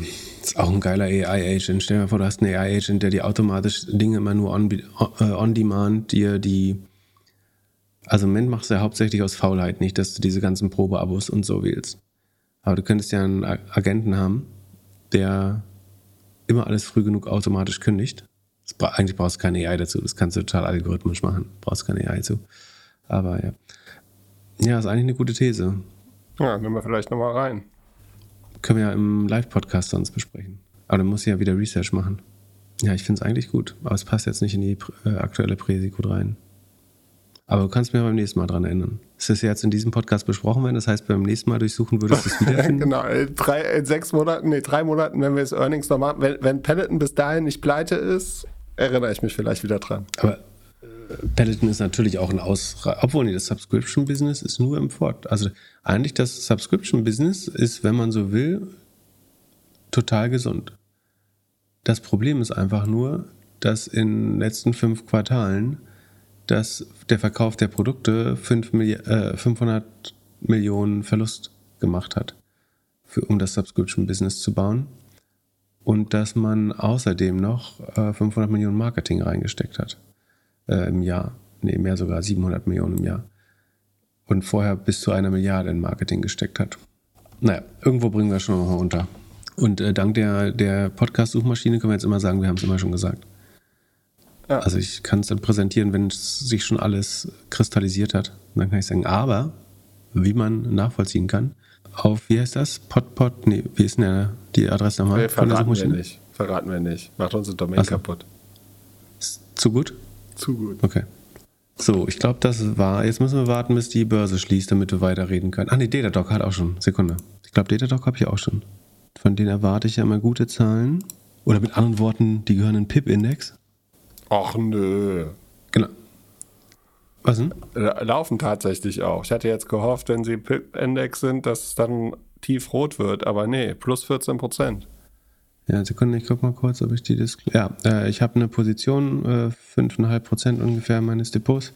ist auch ein geiler AI-Agent. Stell dir mal vor, du hast einen AI-Agent, der dir automatisch Dinge immer nur on, äh, on demand dir die. Also im Moment machst du ja hauptsächlich aus Faulheit nicht, dass du diese ganzen Probeabos und so wählst. Aber du könntest ja einen Agenten haben, der immer alles früh genug automatisch kündigt. Eigentlich brauchst du keine AI dazu, das kannst du total algorithmisch machen. Brauchst keine AI zu. Aber ja. Ja, ist eigentlich eine gute These. Ja, nehmen wir vielleicht nochmal rein. Können wir ja im Live-Podcast sonst besprechen. Aber dann muss ich ja wieder Research machen. Ja, ich finde es eigentlich gut, aber es passt jetzt nicht in die äh, aktuelle Präsi gut rein. Aber du kannst mir beim nächsten Mal dran erinnern. Ist das jetzt in diesem Podcast besprochen werden? Das heißt, beim nächsten Mal durchsuchen würdest du es wiederfinden? genau, in, drei, in sechs Monaten, nee, drei Monaten, wenn wir das Earnings noch machen. Wenn, wenn Peloton bis dahin nicht pleite ist, erinnere ich mich vielleicht wieder dran. Aber äh, Peloton ist natürlich auch ein Ausreißer. Obwohl, nee, das Subscription-Business ist nur im Fort. Also eigentlich das Subscription-Business ist, wenn man so will, total gesund. Das Problem ist einfach nur, dass in den letzten fünf Quartalen dass der Verkauf der Produkte 5 Milli äh, 500 Millionen Verlust gemacht hat, für, um das Subscription-Business zu bauen. Und dass man außerdem noch äh, 500 Millionen Marketing reingesteckt hat äh, im Jahr. Nee, mehr sogar 700 Millionen im Jahr. Und vorher bis zu einer Milliarde in Marketing gesteckt hat. Naja, irgendwo bringen wir schon mal unter. Und äh, dank der, der Podcast-Suchmaschine können wir jetzt immer sagen, wir haben es immer schon gesagt. Ja. Also ich kann es dann präsentieren, wenn es sich schon alles kristallisiert hat. Und dann kann ich sagen, aber wie man nachvollziehen kann, auf, wie heißt das? Potpot, nee, wie ist denn die Adresse nochmal? Nee, verraten wir nicht. Verraten wir nicht. Macht unsere Domain so. kaputt. Ist zu gut? Zu gut. Okay. So, ich glaube, das war. Jetzt müssen wir warten, bis die Börse schließt, damit wir weiterreden können. Ah, nee, Datadog hat auch schon. Sekunde. Ich glaube, Datadog habe ich auch schon. Von denen erwarte ich ja immer gute Zahlen. Oder mit anderen Worten, die gehören in PIP-Index. Ach nö. Genau. Was denn? Laufen tatsächlich auch. Ich hatte jetzt gehofft, wenn sie PIP-Index sind, dass es dann tiefrot wird, aber nee, plus 14 Prozent. Ja, Sekunde, ich guck mal kurz, ob ich die Display. Ja, äh, ich habe eine Position, äh, 5,5 Prozent ungefähr meines Depots,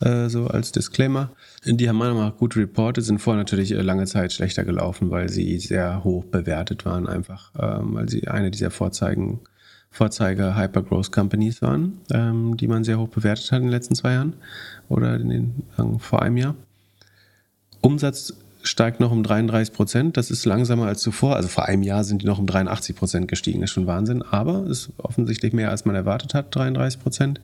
äh, so als Disclaimer. Die haben meiner Meinung nach gut reported, sind vorher natürlich äh, lange Zeit schlechter gelaufen, weil sie sehr hoch bewertet waren, einfach, ähm, weil sie eine dieser Vorzeigen Vorzeige Hypergrowth Companies waren, ähm, die man sehr hoch bewertet hat in den letzten zwei Jahren oder in den, äh, vor einem Jahr. Umsatz steigt noch um 33 Prozent. Das ist langsamer als zuvor. Also vor einem Jahr sind die noch um 83 Prozent gestiegen. Das ist schon Wahnsinn. Aber ist offensichtlich mehr, als man erwartet hat. 33 Prozent.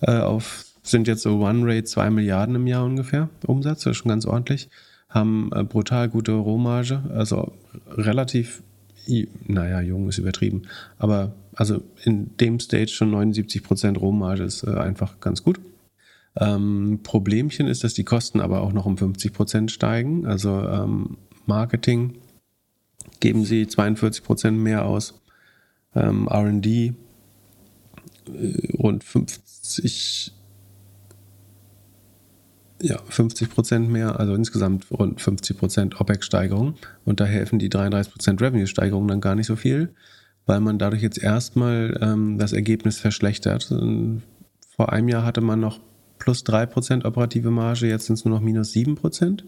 Äh, auf, sind jetzt so One Rate 2 Milliarden im Jahr ungefähr Umsatz. Das ist schon ganz ordentlich. Haben äh, brutal gute Rohmarge. Also relativ, naja, jung ist übertrieben. Aber also in dem Stage schon 79% Rohmarge ist äh, einfach ganz gut. Ähm, Problemchen ist, dass die Kosten aber auch noch um 50% steigen. Also ähm, Marketing geben sie 42% mehr aus. Ähm, RD äh, rund 50, ja, 50 mehr, also insgesamt rund 50% OPEX-Steigerung. Und da helfen die 33% Revenue-Steigerung dann gar nicht so viel. weil man dadurch jetzt erstmal ähm, das Ergebnis verschlechtert. Vor einem Jahr hatte man noch plus 3% operative Marge, jetzt sind es nur noch minus 7%.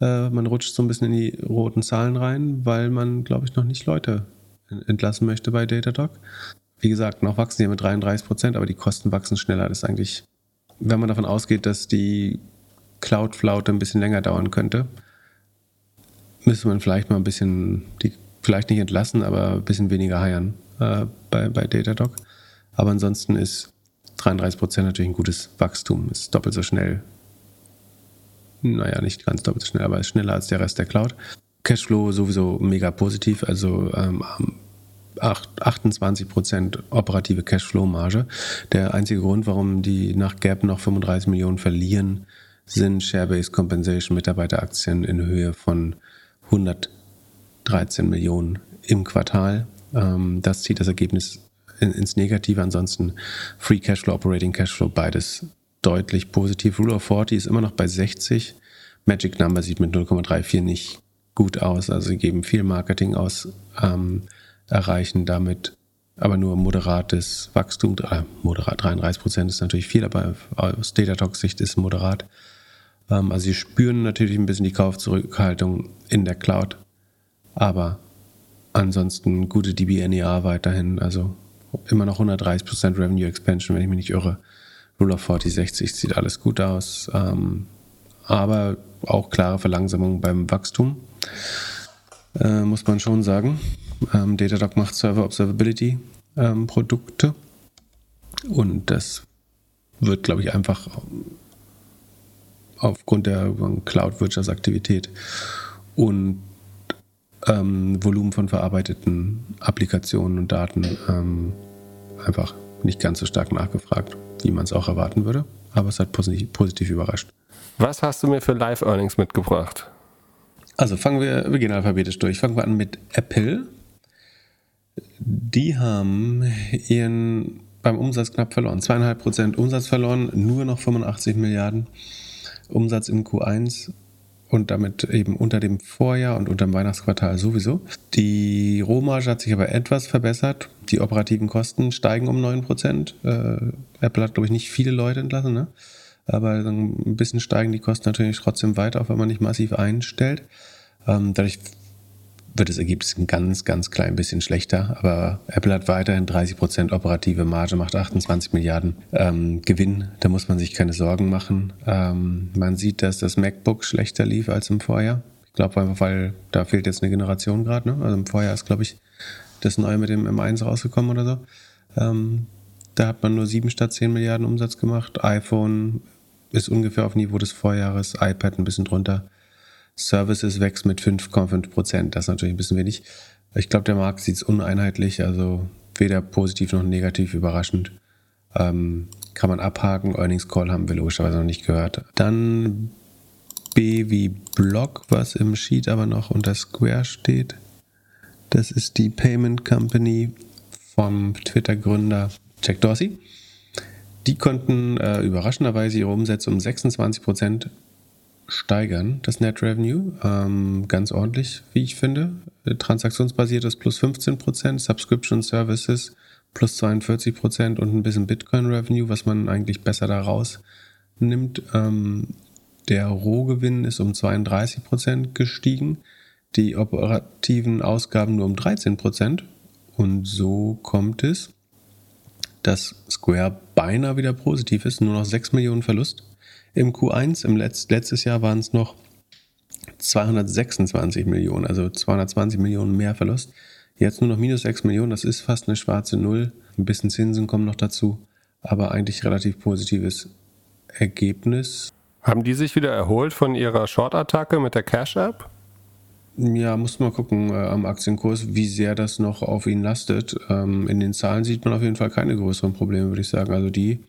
Äh, man rutscht so ein bisschen in die roten Zahlen rein, weil man, glaube ich, noch nicht Leute entlassen möchte bei Datadog. Wie gesagt, noch wachsen die mit 33 Prozent, aber die Kosten wachsen schneller. Das ist eigentlich, wenn man davon ausgeht, dass die Cloud-Flaute ein bisschen länger dauern könnte, müsste man vielleicht mal ein bisschen, die vielleicht nicht entlassen, aber ein bisschen weniger heiern äh, bei, bei Datadog. Aber ansonsten ist 33 Prozent natürlich ein gutes Wachstum, ist doppelt so schnell. Naja, nicht ganz doppelt so schnell, aber ist schneller als der Rest der Cloud. Cashflow sowieso mega positiv, also ähm, 28 Prozent operative Cashflow-Marge. Der einzige Grund, warum die nach Gap noch 35 Millionen verlieren, sind Share-Based Compensation Mitarbeiteraktien in Höhe von 113 Millionen im Quartal. Ähm, das zieht das Ergebnis ins Negative. Ansonsten Free Cashflow, Operating Cashflow, beides deutlich positiv. Rule of 40 ist immer noch bei 60. Magic Number sieht mit 0,34 nicht gut aus. Also sie geben viel Marketing aus. Ähm, erreichen damit aber nur moderates Wachstum. Äh, moderat 33 Prozent ist natürlich viel, aber aus Datatox-Sicht ist moderat. Ähm, also sie spüren natürlich ein bisschen die Kaufzurückhaltung in der Cloud, aber ansonsten gute DBNEA weiterhin, also immer noch 130 Prozent Revenue Expansion, wenn ich mich nicht irre. Rule of 40, 60 sieht alles gut aus, ähm, aber auch klare Verlangsamung beim Wachstum, äh, muss man schon sagen. Ähm, Datadog macht Server Observability ähm, Produkte und das wird, glaube ich, einfach aufgrund der Cloud-Wirtschaftsaktivität und ähm, Volumen von verarbeiteten Applikationen und Daten ähm, einfach nicht ganz so stark nachgefragt, wie man es auch erwarten würde. Aber es hat positiv, positiv überrascht. Was hast du mir für Live-Earnings mitgebracht? Also fangen wir, wir gehen alphabetisch durch. Fangen wir an mit Apple. Die haben ihren beim Umsatz knapp verloren. Zweieinhalb Prozent Umsatz verloren, nur noch 85 Milliarden Umsatz in Q1 und damit eben unter dem Vorjahr und unter dem Weihnachtsquartal sowieso. Die Rohmarge hat sich aber etwas verbessert. Die operativen Kosten steigen um 9 Prozent. Äh, Apple hat, glaube ich, nicht viele Leute entlassen, ne? aber ein bisschen steigen die Kosten natürlich trotzdem weiter, auch wenn man nicht massiv einstellt. Ähm, dadurch wird das Ergebnis ein ganz, ganz klein bisschen schlechter. Aber Apple hat weiterhin 30 Prozent operative Marge, macht 28 Milliarden ähm, Gewinn. Da muss man sich keine Sorgen machen. Ähm, man sieht, dass das MacBook schlechter lief als im Vorjahr. Ich glaube einfach, weil da fehlt jetzt eine Generation gerade. Ne? Also im Vorjahr ist, glaube ich, das neue mit dem M1 rausgekommen oder so. Ähm, da hat man nur 7 statt 10 Milliarden Umsatz gemacht. iPhone ist ungefähr auf Niveau des Vorjahres, iPad ein bisschen drunter. Services wächst mit 5,5 Prozent. Das ist natürlich ein bisschen wenig. Ich glaube, der Markt sieht es uneinheitlich, also weder positiv noch negativ überraschend. Ähm, kann man abhaken. Earnings Call haben wir logischerweise noch nicht gehört. Dann B wie Block, was im Sheet aber noch unter Square steht. Das ist die Payment Company vom Twitter-Gründer Jack Dorsey. Die konnten äh, überraschenderweise ihre Umsätze um 26 Prozent steigern, das Net Revenue, ähm, ganz ordentlich, wie ich finde. Transaktionsbasiertes plus 15% Subscription Services plus 42% und ein bisschen Bitcoin Revenue, was man eigentlich besser daraus nimmt. Ähm, der Rohgewinn ist um 32% gestiegen, die operativen Ausgaben nur um 13% Und so kommt es, dass Square beinahe wieder positiv ist, nur noch 6 Millionen Verlust im Q1. Im Letz letztes Jahr waren es noch 226 Millionen, also 220 Millionen mehr Verlust. Jetzt nur noch minus 6 Millionen, das ist fast eine schwarze Null. Ein bisschen Zinsen kommen noch dazu, aber eigentlich relativ positives Ergebnis. Haben die sich wieder erholt von ihrer Short-Attacke mit der Cash-App? Ja, muss mal gucken äh, am Aktienkurs, wie sehr das noch auf ihn lastet. Ähm, in den Zahlen sieht man auf jeden Fall keine größeren Probleme, würde ich sagen. Also die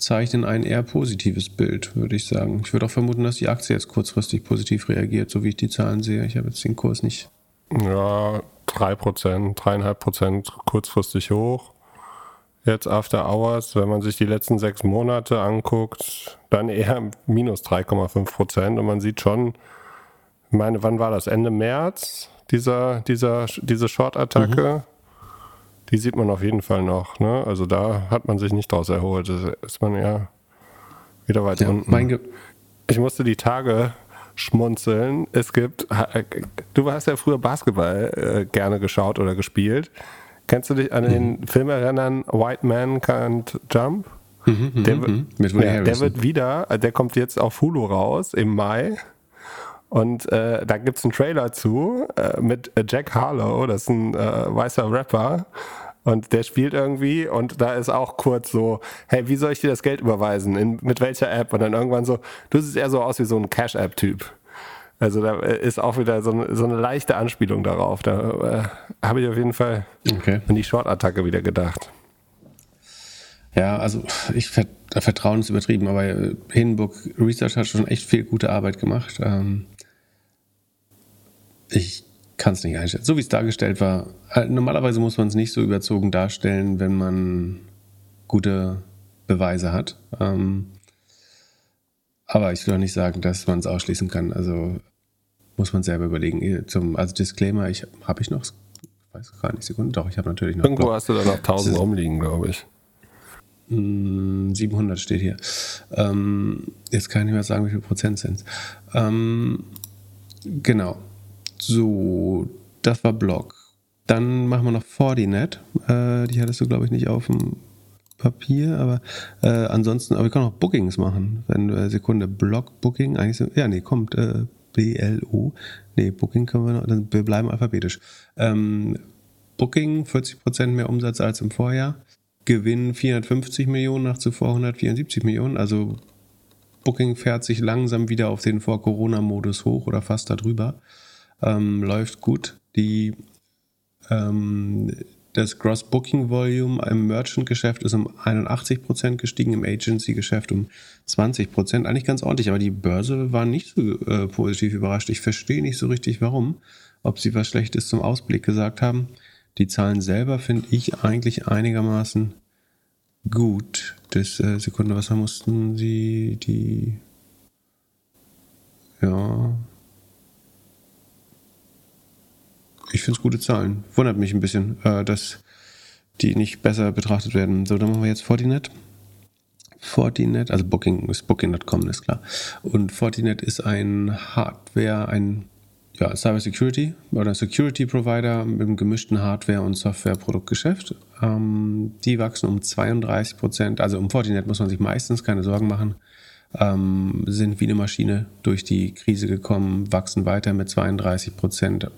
zeichnen ein eher positives Bild, würde ich sagen. Ich würde auch vermuten, dass die Aktie jetzt kurzfristig positiv reagiert, so wie ich die Zahlen sehe. Ich habe jetzt den Kurs nicht. Ja, 3%, 3,5% kurzfristig hoch. Jetzt After Hours, wenn man sich die letzten sechs Monate anguckt, dann eher minus 3,5% Und man sieht schon, ich meine, wann war das? Ende März, dieser, dieser, diese Short-Attacke? Die sieht man auf jeden Fall noch. Ne? Also da hat man sich nicht draus erholt. Da ist man ja wieder weit ja, unten. ich musste die Tage schmunzeln. Es gibt, du hast ja früher Basketball äh, gerne geschaut oder gespielt. Kennst du dich an den mhm. Film erinnern, White Man Can't Jump? Mhm, mhm der, mhm, der wird wieder, der kommt jetzt auf Hulu raus im Mai. Und äh, da gibt es einen Trailer zu äh, mit Jack Harlow, das ist ein äh, weißer Rapper. Und der spielt irgendwie und da ist auch kurz so, hey, wie soll ich dir das Geld überweisen? In, mit welcher App? Und dann irgendwann so, du siehst eher so aus wie so ein Cash-App-Typ. Also da äh, ist auch wieder so, eine, so eine leichte Anspielung darauf. Da äh, habe ich auf jeden Fall okay. an die Short-Attacke wieder gedacht. Ja, also ich Vertrauen ist übertrieben, aber äh, Hindenburg Research hat schon echt viel gute Arbeit gemacht. Ähm, ich kann es nicht einschätzen. So wie es dargestellt war, äh, normalerweise muss man es nicht so überzogen darstellen, wenn man gute Beweise hat. Ähm, aber ich will auch nicht sagen, dass man es ausschließen kann. Also muss man selber überlegen. Zum, also Disclaimer, ich habe ich noch, ich weiß gar nicht, Sekunden, doch, ich habe natürlich noch. Irgendwo Blog. hast du da noch 1000 rumliegen, glaube ich. 700 hm, steht hier. Ähm, jetzt kann ich nicht mehr sagen, wie viel Prozent sind ähm, Genau. So, das war Blog. Dann machen wir noch Fortinet. Äh, die hattest du, glaube ich, nicht auf dem Papier, aber äh, ansonsten, aber wir können auch Bookings machen. Wenn äh, Sekunde, Blog Booking, eigentlich so, ja, nee, kommt äh, BLO. Nee, Booking können wir noch, dann, wir bleiben alphabetisch. Ähm, Booking 40% mehr Umsatz als im Vorjahr. Gewinn 450 Millionen nach zuvor 174 Millionen. Also Booking fährt sich langsam wieder auf den Vor-Corona-Modus hoch oder fast darüber. Ähm, läuft gut. Die, ähm, das Gross Booking Volume im Merchant-Geschäft ist um 81% gestiegen, im Agency-Geschäft um 20%. Eigentlich ganz ordentlich, aber die Börse war nicht so äh, positiv überrascht. Ich verstehe nicht so richtig, warum. Ob sie was Schlechtes zum Ausblick gesagt haben. Die Zahlen selber finde ich eigentlich einigermaßen gut. Das äh, Sekunde, was mussten sie die ja ich finde es gute Zahlen. Wundert mich ein bisschen, äh, dass die nicht besser betrachtet werden. So, dann machen wir jetzt Fortinet. Fortinet, also Booking ist Booking.com, ist klar. Und Fortinet ist ein Hardware, ein ja, Cybersecurity oder Security Provider mit einem gemischten Hardware- und Software-Produktgeschäft. Ähm, die wachsen um 32 Prozent. Also um Fortinet muss man sich meistens keine Sorgen machen. Ähm, sind wie eine Maschine durch die Krise gekommen, wachsen weiter mit 32 Prozent.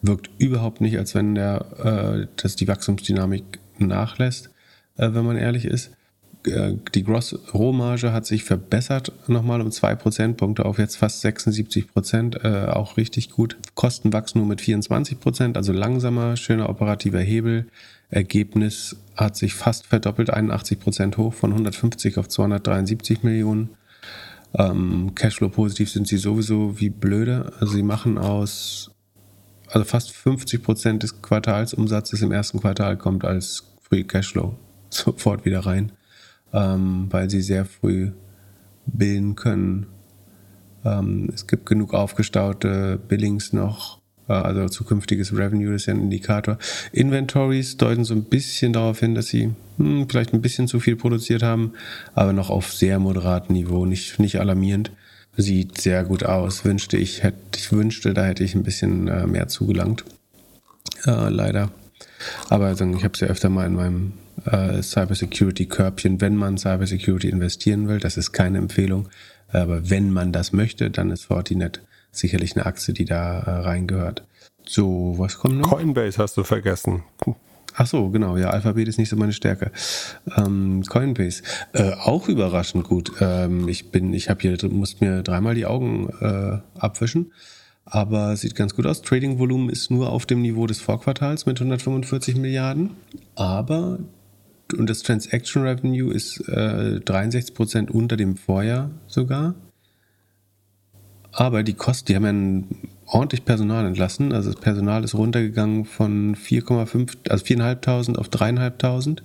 Wirkt überhaupt nicht, als wenn der, äh, dass die Wachstumsdynamik nachlässt, äh, wenn man ehrlich ist. Äh, die Gross-Rohmarge hat sich verbessert, nochmal um zwei Prozentpunkte auf jetzt fast 76 Prozent, äh, auch richtig gut. Kosten wachsen nur mit 24 Prozent, also langsamer, schöner operativer Hebel. Ergebnis hat sich fast verdoppelt, 81 Prozent hoch von 150 auf 273 Millionen. Ähm, Cashflow positiv sind sie sowieso wie blöde. Also sie machen aus, also fast 50 Prozent des Quartalsumsatzes im ersten Quartal kommt als Free Cashflow sofort wieder rein ähm, weil sie sehr früh bilden können. Ähm, es gibt genug aufgestaute Billings noch, also zukünftiges Revenue ist ja ein Indikator. Inventories deuten so ein bisschen darauf hin, dass sie hm, vielleicht ein bisschen zu viel produziert haben, aber noch auf sehr moderatem Niveau, nicht, nicht alarmierend. Sieht sehr gut aus. Wünschte ich, hätte, ich wünschte, da hätte ich ein bisschen äh, mehr zugelangt. Äh, leider. Aber also, ich habe es ja öfter mal in meinem äh, Cybersecurity-Körbchen, wenn man Cybersecurity investieren will. Das ist keine Empfehlung. Aber wenn man das möchte, dann ist Fortinet sicherlich eine Aktie, die da äh, reingehört. So, was kommt noch? Coinbase hast du vergessen. Ach so, genau. Ja, Alphabet ist nicht so meine Stärke. Ähm, Coinbase äh, auch überraschend gut. Ähm, ich bin, ich habe hier muss mir dreimal die Augen äh, abwischen, aber sieht ganz gut aus. Trading-Volumen ist nur auf dem Niveau des Vorquartals mit 145 Milliarden, aber und das Transaction Revenue ist äh, 63% unter dem Vorjahr sogar. Aber die Kosten, die haben ja ein, ordentlich Personal entlassen. Also das Personal ist runtergegangen von 4,5, also 4.500 auf 3.500.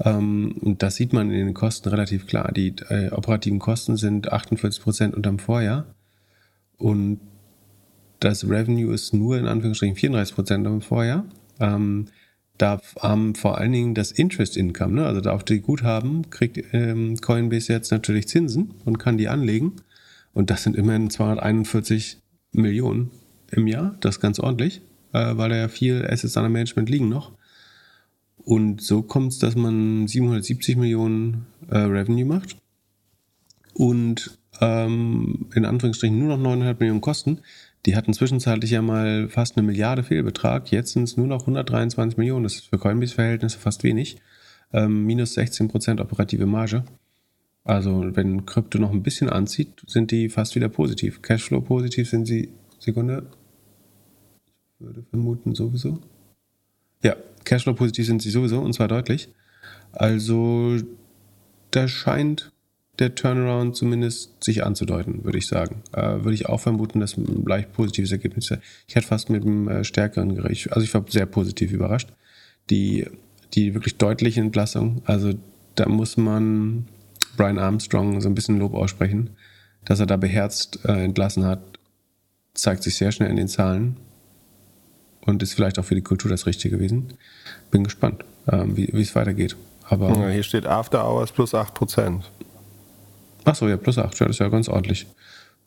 Ähm, und das sieht man in den Kosten relativ klar. Die äh, operativen Kosten sind 48% unterm Vorjahr. Und das Revenue ist nur in Anführungsstrichen 34% unterm Vorjahr. Ähm, da haben vor allen Dingen das Interest Income, ne? also da auf die Guthaben kriegt ähm, Coinbase jetzt natürlich Zinsen und kann die anlegen. Und das sind immerhin 241 Millionen im Jahr. Das ist ganz ordentlich, äh, weil da ja viel Assets under Management liegen noch. Und so kommt es, dass man 770 Millionen äh, Revenue macht und ähm, in Anführungsstrichen nur noch 9,5 Millionen Kosten. Die hatten zwischenzeitlich ja mal fast eine Milliarde Fehlbetrag. Jetzt sind es nur noch 123 Millionen. Das ist für Coinbase-Verhältnisse fast wenig. Ähm, minus 16 Prozent operative Marge. Also wenn Krypto noch ein bisschen anzieht, sind die fast wieder positiv. Cashflow positiv sind sie, Sekunde, ich würde vermuten sowieso. Ja, Cashflow positiv sind sie sowieso und zwar deutlich. Also da scheint der Turnaround zumindest sich anzudeuten, würde ich sagen. Äh, würde ich auch vermuten, dass ein leicht positives Ergebnis ist. Ich hätte fast mit einem äh, stärkeren Gericht, also ich war sehr positiv überrascht. Die, die wirklich deutliche Entlassung, also da muss man Brian Armstrong so ein bisschen Lob aussprechen, dass er da beherzt äh, entlassen hat, zeigt sich sehr schnell in den Zahlen und ist vielleicht auch für die Kultur das Richtige gewesen. Bin gespannt, ähm, wie es weitergeht. Aber ja, hier steht After Hours plus 8%. Achso, ja, plus 8, ja, das ist ja ganz ordentlich.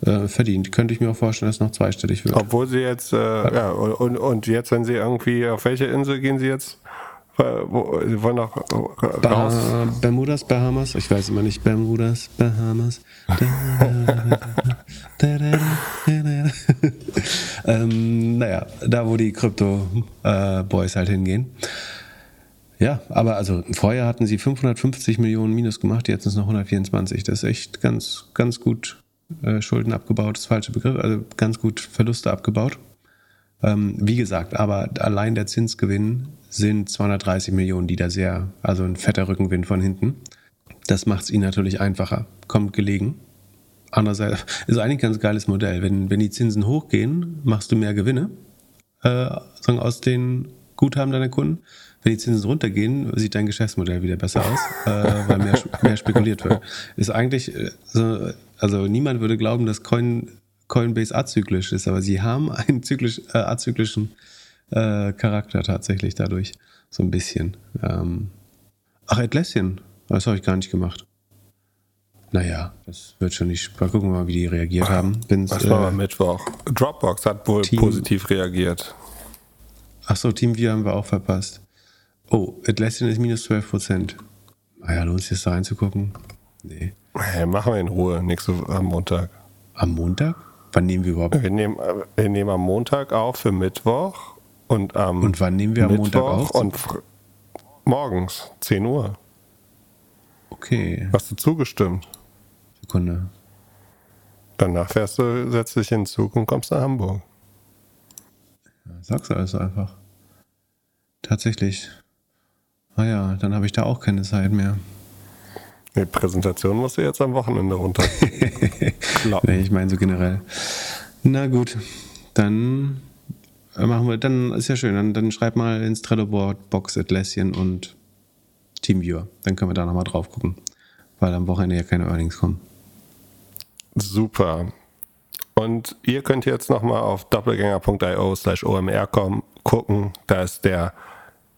Äh, verdient. Könnte ich mir auch vorstellen, dass es noch zweistellig wird. Obwohl sie jetzt, äh, ja, und, und jetzt, wenn sie irgendwie, auf welche Insel gehen sie jetzt? Wollen noch raus? Bermudas, Bahamas, ich weiß immer nicht, Bermudas, Bahamas. ähm, naja, da wo die Krypto-Boys äh, halt hingehen. Ja, aber also vorher hatten sie 550 Millionen Minus gemacht, jetzt sind es noch 124. Das ist echt ganz, ganz gut äh, Schulden abgebaut, das falsche Begriff, also ganz gut Verluste abgebaut. Ähm, wie gesagt, aber allein der Zinsgewinn sind 230 Millionen, die da sehr, also ein fetter Rückenwind von hinten. Das macht es ihnen natürlich einfacher, kommt gelegen. Andererseits ist eigentlich ein ganz geiles Modell. Wenn, wenn die Zinsen hochgehen, machst du mehr Gewinne äh, aus den Guthaben deiner Kunden wenn die Zinsen runtergehen, sieht dein Geschäftsmodell wieder besser aus, äh, weil mehr, mehr spekuliert wird. Ist eigentlich, äh, so, also niemand würde glauben, dass Coin, Coinbase azyklisch ist, aber sie haben einen zyklisch, äh, azyklischen äh, Charakter tatsächlich dadurch. So ein bisschen. Ähm, ach, Atlassian, das habe ich gar nicht gemacht. Naja, das wird schon nicht. Mal gucken wir mal, wie die reagiert haben. Bin's, das war äh, Mittwoch. Dropbox hat wohl Team, positiv reagiert. Ach so, TeamViewer haben wir auch verpasst. Oh, Atlassian ist minus 12 Prozent. Naja, lohnt sich das da reinzugucken? Nee. Hey, machen wir in Ruhe, nächste am Montag. Am Montag? Wann nehmen wir überhaupt? Wir nehmen, wir nehmen am Montag auf für Mittwoch und am Und wann nehmen wir am Mittwoch Montag auf? Und morgens, 10 Uhr. Okay. Hast du zugestimmt? Sekunde. Danach fährst du, setzt dich in den Zug und kommst nach Hamburg. Ja, sag's also einfach. Tatsächlich. Ah ja, dann habe ich da auch keine Zeit mehr. Die Präsentation musst du jetzt am Wochenende runter. nee, ich meine so generell. Na gut, dann machen wir, dann ist ja schön, dann, dann schreib mal ins Trello-Board Box Atlassian und Teamviewer. Dann können wir da nochmal drauf gucken, weil am Wochenende ja keine Earnings kommen. Super. Und ihr könnt jetzt nochmal auf doppelgänger.io slash omr kommen, gucken. Da ist der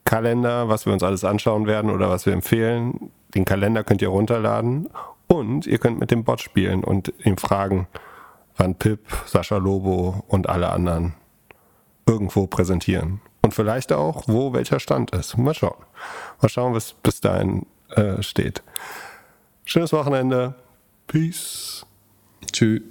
Kalender, was wir uns alles anschauen werden oder was wir empfehlen. Den Kalender könnt ihr runterladen und ihr könnt mit dem Bot spielen und ihm fragen, wann Pip, Sascha Lobo und alle anderen irgendwo präsentieren. Und vielleicht auch, wo welcher Stand ist. Mal schauen. Mal schauen, was bis dahin äh, steht. Schönes Wochenende. Peace. Tschüss.